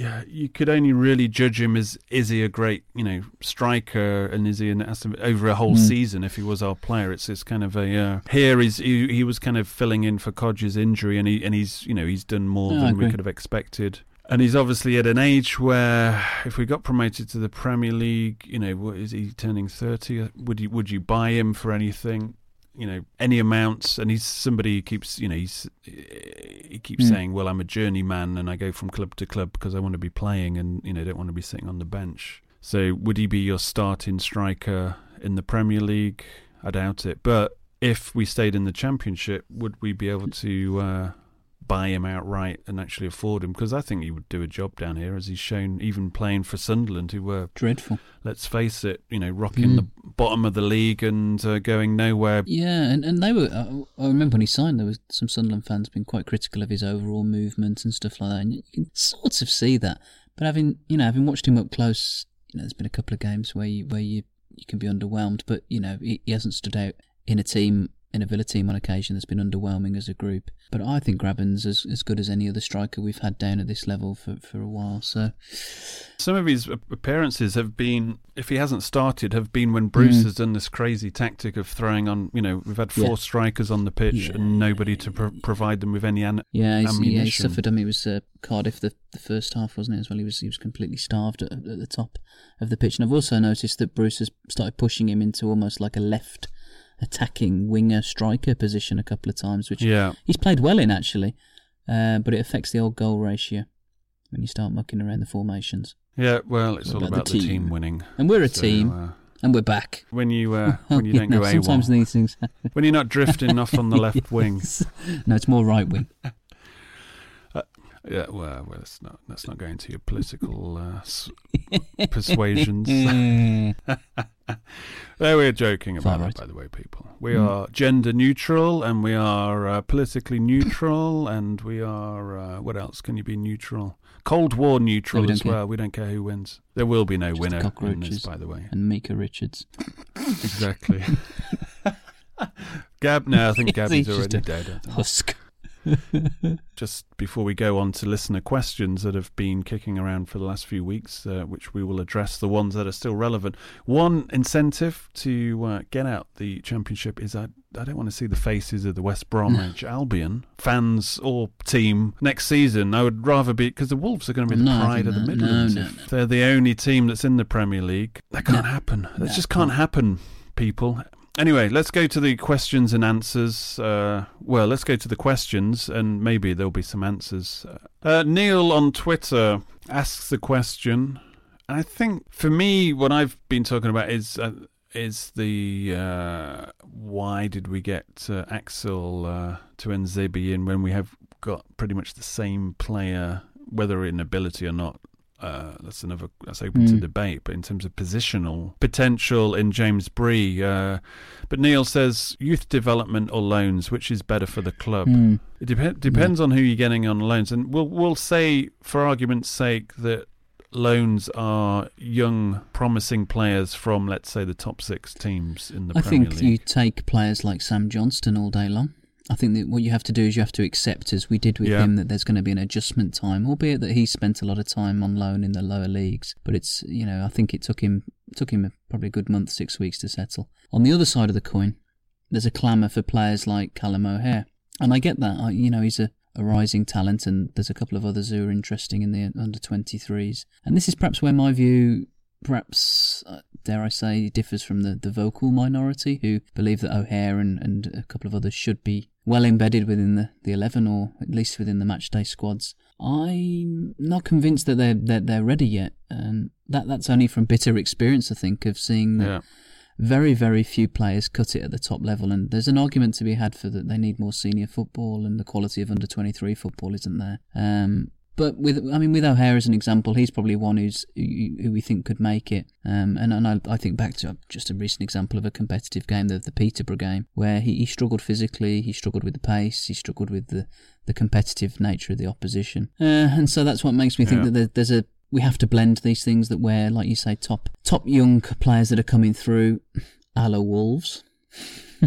yeah, you could only really judge him as is he a great, you know, striker, and is he an Aston over a whole Mm. season if he was our player. It's it's kind of a uh, here he, he was kind of filling in for Kodjia's injury, and he and he's you know he's done more No, I than we could have expected. And he's obviously at an age where, if we got promoted to the Premier League, you know, what is he turning thirty? Would you would you buy him for anything? You know, any amounts? And he's somebody who keeps, you know, he's he keeps Mm. saying, "Well, I'm a journeyman, and I go from club to club because I want to be playing, and you know, don't want to be sitting on the bench." So, would he be your starting striker in the Premier League? I doubt it. But if we stayed in the Championship, would we be able to uh, buy him outright and actually afford him? Because I think he would do a job down here, as he's shown, even playing for Sunderland, who were Dreadful. Let's face it, you know, rocking Mm. the bottom of the league and uh, going nowhere. Yeah, and, and they were. Uh, I remember when he signed, there was some Sunderland fans being quite critical of his overall movement and stuff like that. And you can sort of see that. But having you know having watched him up close, you know, there's been a couple of games where you where you you can be underwhelmed. But you know he, he hasn't stood out in a team in a Villa team on occasion that's been underwhelming as a group. But I think Grabban's as as good as any other striker we've had down at this level for for a while. So Some of his appearances have been, if he hasn't started, have been when Bruce Mm. has done this crazy tactic of throwing on. You know, we've had four Yeah. strikers on the pitch and nobody to pro- provide them with any an- Yeah, he's, ammunition. yeah, he suffered. I mean, it was uh, Cardiff the, the first half, wasn't it? As well, he was he was completely starved at, at the top of the pitch. And I've also noticed that Bruce has started pushing him into almost like a left attacking winger striker position a couple of times, which Yeah. he's played well in actually. Uh, but it affects the old goal ratio when you start mucking around the formations. Yeah, well, it's all about, the team winning, and we're a So, team, uh, and we're back. When you uh, when you don't no, go AWOL. Sometimes these things happen. When you're not drifting off on the left wing. No, it's more right wing. Uh, yeah, well, well, let's not let's not go into your political uh, persuasions. there, we're joking about that, right. by the way, people. We Mm. are gender neutral, and we are uh, politically neutral, and we are uh, what else can you be neutral? Cold War neutral No, we as care. well. We don't care who wins. There will be no Just winner in this, cockroaches by the way. and Micah Richards. Exactly. Gab, no, I think Gabby's already dead. Husk. Just before we go on to listener questions that have been kicking around for the last few weeks, uh, which we will address, the ones that are still relevant. One incentive to uh, get out the championship is I, I don't want to see the faces of the West Bromwich Albion fans or team next season. I would rather be because the Wolves are going to be the No, pride of the Midlands. no, they're the only team that's in the Premier League. That can't happen. That just can't happen, people. Anyway, let's go to the questions and answers. Uh, well, let's go to the questions, and maybe there'll be some answers. Uh, Neil on Twitter asks the question. And I think for me, what I've been talking about is uh, is the uh, why did we get uh, Axel uh, Tuanzebe in when we have got pretty much the same player, whether in ability or not. Uh, that's another. That's open to Mm. debate. But in terms of positional potential in James Bree, uh, but Neil says youth development or loans, which is better for the club. Mm. It dep- depends on who you're getting on loans, and we'll we'll say for argument's sake that loans are young, promising players from, let's say, the top six teams in the I Premier think League. you take players like Sam Johnstone all day long. I think that what you have to do is you have to accept, as we did with Yeah. him, that there's going to be an adjustment time, albeit that he spent a lot of time on loan in the lower leagues. But it's you know I think it took him took him probably a good month, six weeks to settle. On the other side of the coin, there's a clamour for players like Callum O'Hare, and I get that. I, you know he's a a rising talent, and there's a couple of others who are interesting in the under 23s. And this is perhaps where my view, perhaps, uh, dare I say, differs from the, the vocal minority who believe that O'Hare and, and a couple of others should be well embedded within the, the 11 or at least within the matchday squads. I'm not convinced that they're, they're, they're ready yet. And that, that's only from bitter experience, I think, of seeing that Yeah. very, very few players cut it at the top level, and there's an argument to be had for that they need more senior football, and the quality of under 23 football isn't there. Um, but with I mean with O'Hare as an example, he's probably one who's who, who we think could make it. Um, and and I, I think back to just a recent example of a competitive game, the the Peterborough game, where he, he struggled physically, he struggled with the pace, he struggled with the the competitive nature of the opposition, uh, and so that's what makes me think Yeah. that there, there's a we have to blend these things that where, like you say, top top young players that are coming through, a la Wolves.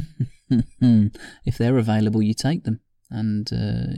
if they're available, you take them, and uh,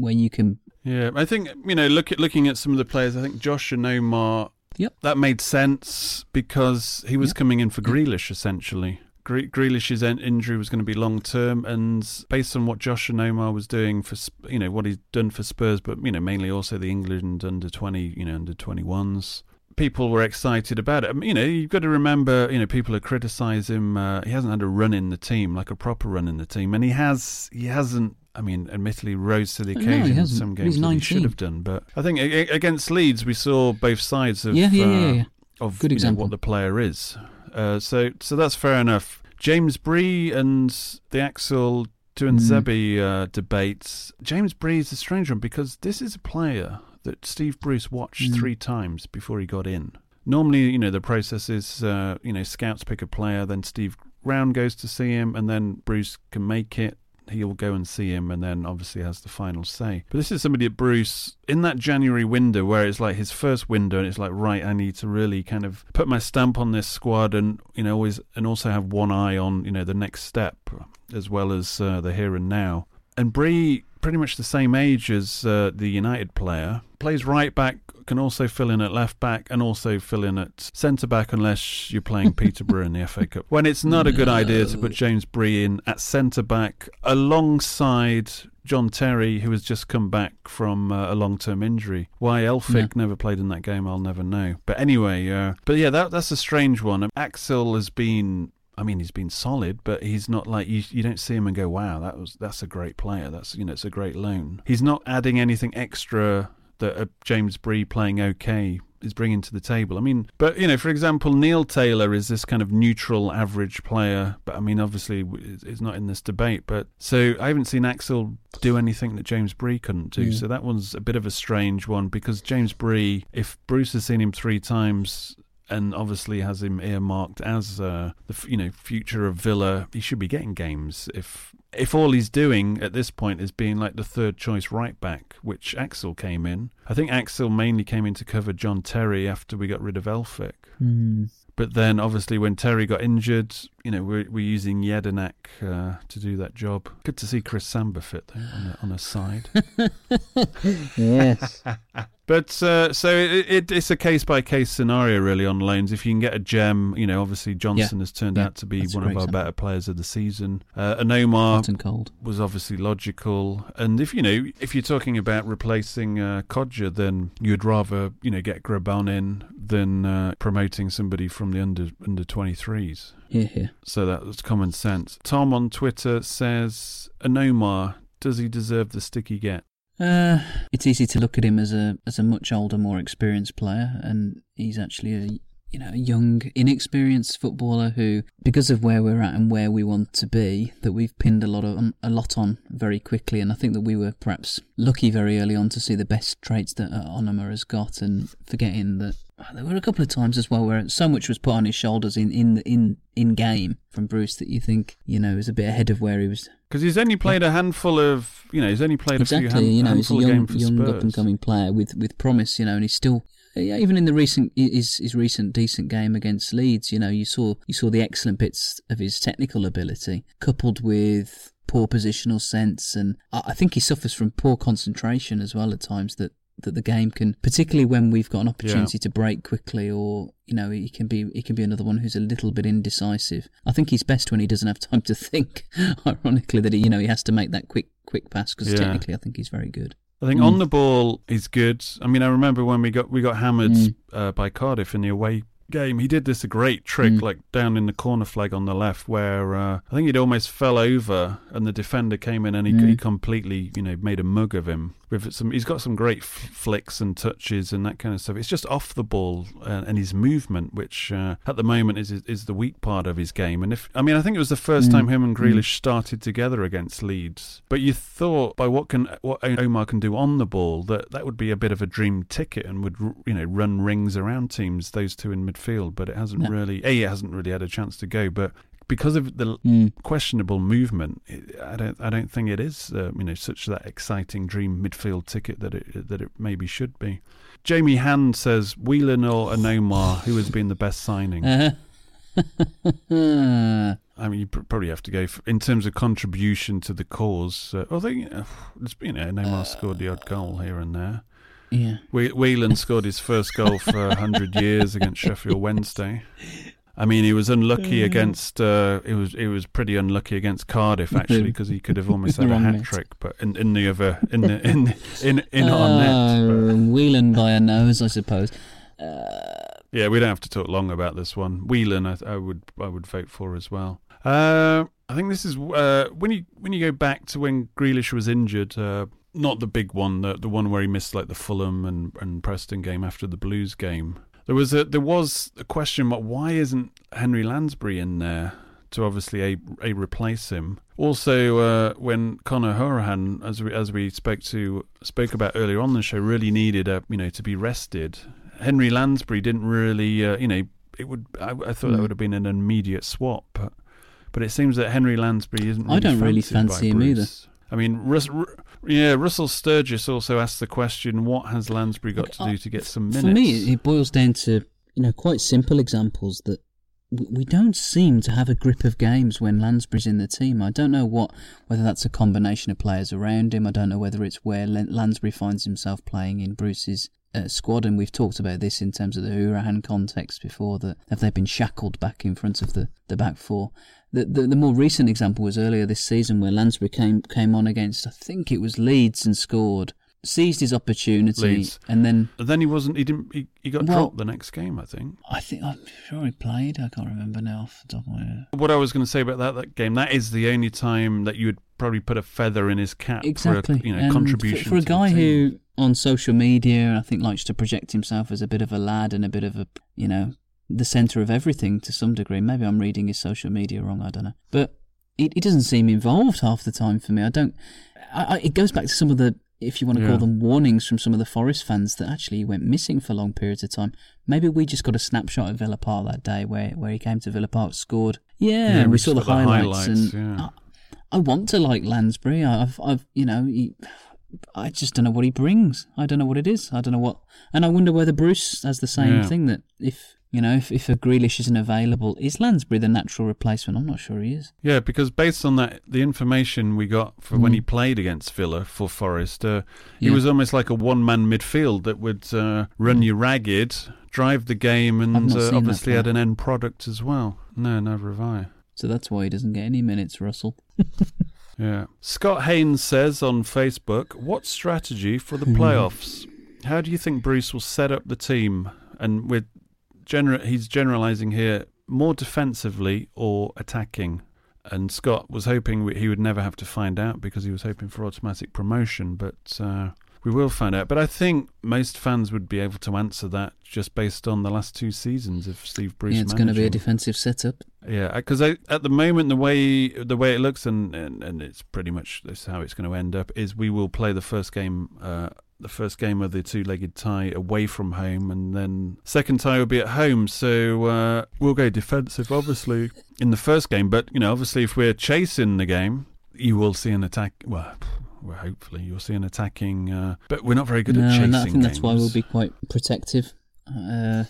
where you can Yeah, I think you know, look at looking at some of the players. I think Josh Onomah. Yep, that made sense because he was coming in for Grealish essentially. Gre- Grealish's in- injury was going to be long term, and based on what Josh Onomah was doing for, you know, what he's done for Spurs, but you know, mainly also the England under twenty, you know, under twenty ones. People were excited about it. I mean, you know, you've got to remember, you know, people have criticised him. Uh, he hasn't had a run in the team, like a proper run in the team, and he has. He hasn't. I mean, admittedly, rose to the No, he occasion in hasn't. some games that he should have done. But I think against Leeds, we saw both sides of Yeah, yeah, yeah, uh, yeah. of Good you know, what the player is. Uh, so, so that's fair enough. James Bree and the Axel Tuanzebe uh, debates. James Bree is a strange one because this is a player that Steve Bruce watched Mm. three times before he got in. Normally, you know, the process is, uh, you know, scouts pick a player, then Steve Round goes to see him, and then Bruce can make it. He'll go and see him, and then obviously has the final say. But this is somebody at Bruce, in that January window, where it's like his first window, and it's like, right, I need to really kind of put my stamp on this squad, and you know, always, and also have one eye on, you know, the next step as well as uh, the here and now. And Bree, pretty much the same age as uh, the United player, plays right back, can also fill in at left back, and also fill in at centre back, unless you're playing Peterborough in the FA Cup. When it's not a good idea to put James Bree in at centre back alongside. John Terry, who has just come back from uh, a long-term injury. Why Elphick never played in that game, I'll never know. But anyway, uh, but yeah, that that's a strange one. Axel has been I mean, he's been solid, but he's not like you. You don't see him and go, "Wow, that was that's a great player." That's you know, it's a great loan. He's not adding anything extra that a James Bree playing okay is bringing to the table. I mean, but you know, for example, Neil Taylor is this kind of neutral, average player. But I mean, obviously, it's not in this debate. But so I haven't seen Axel do anything that James Bree couldn't do. Yeah. So that one's a bit of a strange one because James Bree, if Bruce has seen him three times and obviously has him earmarked as uh, the you know future of Villa. He should be getting games if if all he's doing at this point is being like the third choice right back, which Axel came in. I think Axel mainly came in to cover John Terry after we got rid of Elphick. Hmm. But then, obviously, when Terry got injured, you know, we're, we're using Jedinak uh, to do that job. Good to see Chris Samba fit though on a, on a side. Yes. but uh, so it, it, it's a case by case scenario really on loans. If you can get a gem, you know, obviously Johnstone has turned Yeah, out to be that's one of our example. better players of the season. Uh, and Omar cold. was obviously logical. And if you know, if you're talking about replacing uh, Kodjia, then you'd rather you know get Grabban in than uh, promoting somebody from the under under 23s. Here, here. So that's common sense. Tom on Twitter says, Onomah, does he deserve the stick he get? Uh, it's easy to look at him as a as a much older, more experienced player, and he's actually a you know a young, inexperienced footballer who, because of where we're at and where we want to be, that we've pinned a lot of um, a lot on very quickly, and I think that we were perhaps lucky very early on to see the best traits that uh, Onomah has got, and forgetting that uh, there were a couple of times as well where so much was put on his shoulders in in in in game from Bruce that you think you know is a bit ahead of where he was Because he's only played a handful of, you know, he's only played a few exactly. hand, you know, he's a handful of young, young up and coming player with, with promise. You know, and he's still yeah, even in the recent his his recent decent game against Leeds. You know, you saw you saw the excellent bits of his technical ability coupled with poor positional sense, and I, I think he suffers from poor concentration as well at times. That that the game can, particularly when we've got an opportunity to break quickly, or you know, he can be he can be another one who's a little bit indecisive. I think he's best when he doesn't have time to think. Ironically, that he, you know he has to make that quick quick pass because Yeah. technically, I think he's very good. I think Mm. on the ball he's good. I mean, I remember when we got we got hammered Mm. uh, by Cardiff in the away game. He did this a great trick, Mm. like down in the corner flag on the left, where uh, I think he'd almost fell over, and the defender came in and he, Mm. he completely, you know, made a mug of him. With some. He's got some great f- flicks and touches and that kind of stuff. It's just off the ball uh, and his movement, which uh, at the moment is is the weak part of his game. And if I mean, I think it was the first Mm. time him and Mm. Grealish started together against Leeds. But you thought by what can what Omar can do on the ball that that would be a bit of a dream ticket and would you know run rings around teams. Those two in midfield, but it hasn't No. really. A, it hasn't really had a chance to go, but. Because of the Mm. questionable movement, I don't. I don't think it is. Uh, you know, such that exciting dream midfield ticket that it that it maybe should be. Jamie Hand says Whelan or Onomah, who has been the best signing? Uh-huh. I mean, you pr- probably have to go for, in terms of contribution to the cause. Uh, although, you know, it's, you know, Neymar scored the odd goal here and there. Yeah. Whe- Whelan scored his first goal for 100 years against Sheffield Wednesday. I mean, he was unlucky Mm. against. Uh, he was he was pretty unlucky against Cardiff actually because he could have almost had a hat trick, but in, in the other in the in in in our net. Uh, Whelan by a nose, I suppose. Yeah, we don't have to talk long about this one. Whelan, I, I would I would vote for as well. Uh, I think this is uh, when you when you go back to when Grealish was injured. Uh, not the big one, the the one where he missed like the Fulham and, and Preston game after the Blues game. There was a there was a question about why isn't Henry Lansbury in there to obviously a, a replace him. Also, uh, when Conor Hourihane, as we as we spoke to spoke about earlier on the show, really needed a you know to be rested. Henry Lansbury didn't really uh, you know it would I, I thought that Mm. would have been an immediate swap, but but it seems that Henry Lansbury isn't. I don't really fancy him either. I mean, Rus- Ru- yeah, Russell Sturgis also asked the question: What has Lansbury got to do to get some minutes? For me, it- boils down to you know quite simple examples that we we don't seem to have a grip of games when Lansbury's in the team. I don't know what whether that's a combination of players around him. I don't know whether it's where Lansbury finds himself playing in Bruce's uh, squad, and we've talked about this in terms of the Hourihane context before. That have they been shackled back in front of the, the back four? The, the the more recent example was earlier this season where Lansbury came came on against I think it was Leeds and scored, seized his opportunity, Leeds. and then And then he wasn't. He didn't. He, he got Well- dropped the next game, I think. I think I'm sure he played. I can't remember now off the top of my head. What I was going to say about that, that game, that is the only time that you would probably put a feather in his cap Exactly. for a you know, And contribution. for, for a guy who on social media, I think likes to project himself as a bit of a lad and a bit of a you know the centre of everything to some degree. Maybe I'm reading his social media wrong. I don't know, but it, it doesn't seem involved half the time for me. I don't. I, I, it goes back to some of the, if you want to Yeah. call them warnings from some of the Forest fans that actually he went missing for long periods of time. Maybe we just got a snapshot of Villa Park that day where where he came to Villa Park, scored. Yeah, Yeah, we we saw the got the highlights, highlights, and yeah. I, I want to like Lansbury. I've, I've, you know, he, I just don't know what he brings. I don't know what it is. I don't know what, and I wonder whether Bruce has the same thing that if you know if if a Grealish isn't available, is Lansbury the natural replacement? I'm not sure he is. Yeah, because based on that, the information we got for when Mm. he played against Villa for Forest, uh, he Yeah. was almost like a one-man midfield that would uh, run you ragged, drive the game, and uh, obviously had an end product as well. No, never have I. So that's why he doesn't get any minutes, Russell. Yeah. Scott Haynes says on Facebook, "What strategy for the Hmm. playoffs? How do you think Bruce will set up the team?" And with gener- he's generalizing here more defensively or attacking. And Scott was hoping he would never have to find out because he was hoping for automatic promotion, but uh, we will find out. But I think most fans would be able to answer that just based on the last two seasons of Steve Bruce. yeah, it's going to be a defensive setup. Yeah, because at the moment the way the way it looks and, and, and it's pretty much this is how it's going to end up is we will play the first game uh, the first game of the two-legged tie away from home and then second tie will be at home so uh, we'll go defensive obviously in the first game but you know obviously if we're chasing the game you will see an attack well well, hopefully you'll see an attacking uh, but we're not very good no, at chasing and I think that's why we'll be quite protective. Uh,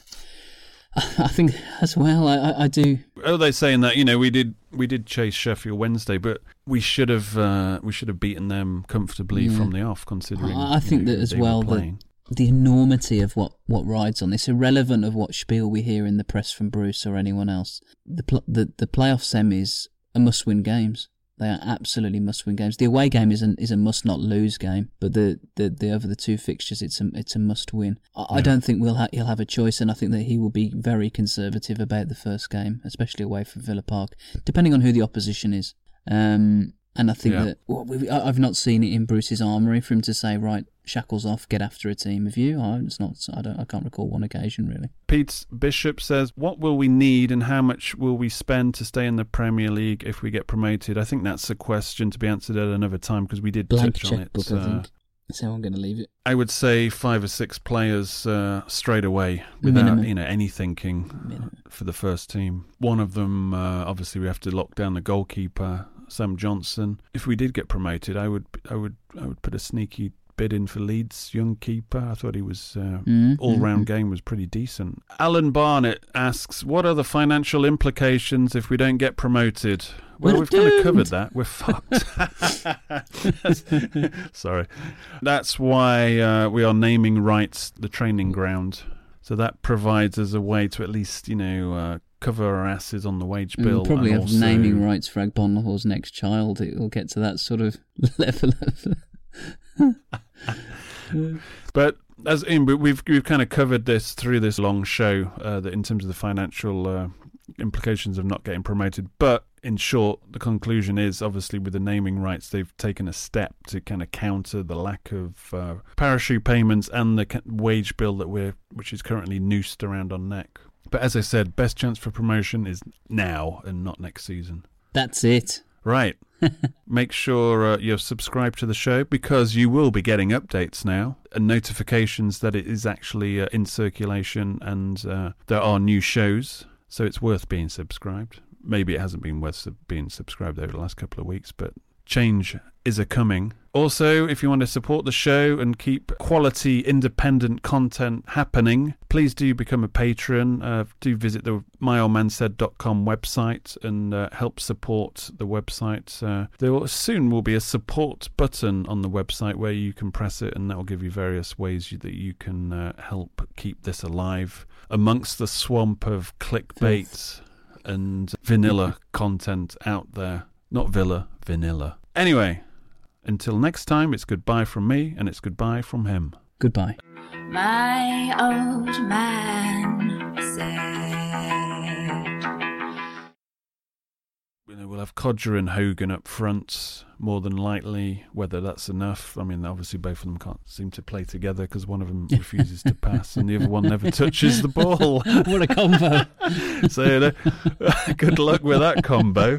I think as well. I, I, I do. Oh, they're saying that you know we did we did chase Sheffield Wednesday, but we should have uh, we should have beaten them comfortably Yeah. from the off, considering. I I think know, that as well the, the enormity of what, what rides on this, irrelevant of what spiel we hear in the press from Bruce or anyone else. The pl- the the playoff semis are must win games. They are absolutely must win games. The away game is a, is a must not lose game, but the, the, the over the two fixtures it's a it's a must win. I, I don't think we'll ha- he'll have a choice, and I think that he will be very conservative about the first game, especially away from Villa Park, depending on who the opposition is. Um, And I think Yeah. that well, I've not seen it in Bruce's armory for him to say, "Right, shackles off, get after a team of you." I, it's not. I don't. I can't recall one occasion really. Pete Bishop says, "What will we need, and how much will we spend to stay in the Premier League if we get promoted?" I think that's a question to be answered at another time because we did Blank touch on it. I uh, think. That's how I'm going to leave it. I would say five or six players uh, straight away without Minimum. you know any thinking for the first team. One of them, uh, obviously, we have to lock down the goalkeeper, Sam Johnstone. If we did get promoted, I would, I would, I would put a sneaky bid in for Leeds young keeper. I thought he was uh, Mm, all round mm, game was pretty decent. Alan Barnett asks, "What are the financial implications if we don't get promoted?" Well, We're we've kind of covered that. We're fucked. Sorry. That's why uh, we are naming rights the training ground. So that provides us a way to at least, you know, uh, cover our asses on the wage bill. we'll probably have also- naming rights for Agbonlahor's next child. It will get to that sort of level of. But as in, we- we've we've kind of covered this through this long show, uh, that in terms of the financial uh, implications of not getting promoted. But in short, the conclusion is obviously with the naming rights, they've taken a step to kind of counter the lack of uh, parachute payments and the wage bill that we're which is currently noosed around our neck. But as I said, best chance for promotion is now and not next season. That's it. Right. Make sure uh, you're subscribed to the show because you will be getting updates now and notifications that it is actually uh, in circulation and uh, there are new shows. So it's worth being subscribed. Maybe it hasn't been worth sub- being subscribed over the last couple of weeks, but change is a coming. Also, if you want to support the show and keep quality independent content happening, please do become a patron. Uh, do visit the myoldmansaid.com website and uh, help support the website. Uh, there will, soon will be a support button on the website where you can press it, and that will give you various ways you, that you can uh, help keep this alive amongst the swamp of clickbait and vanilla content out there. Not villa, vanilla. Anyway, until next time, it's goodbye from me and it's goodbye from him. Goodbye. My old man said. You know, we'll have Kodjia and Hogan up front more than likely. Whether that's enough, I mean, obviously both of them can't seem to play together because one of them refuses to pass and the other one never touches the ball. what a combo! so, you know, good luck with that combo.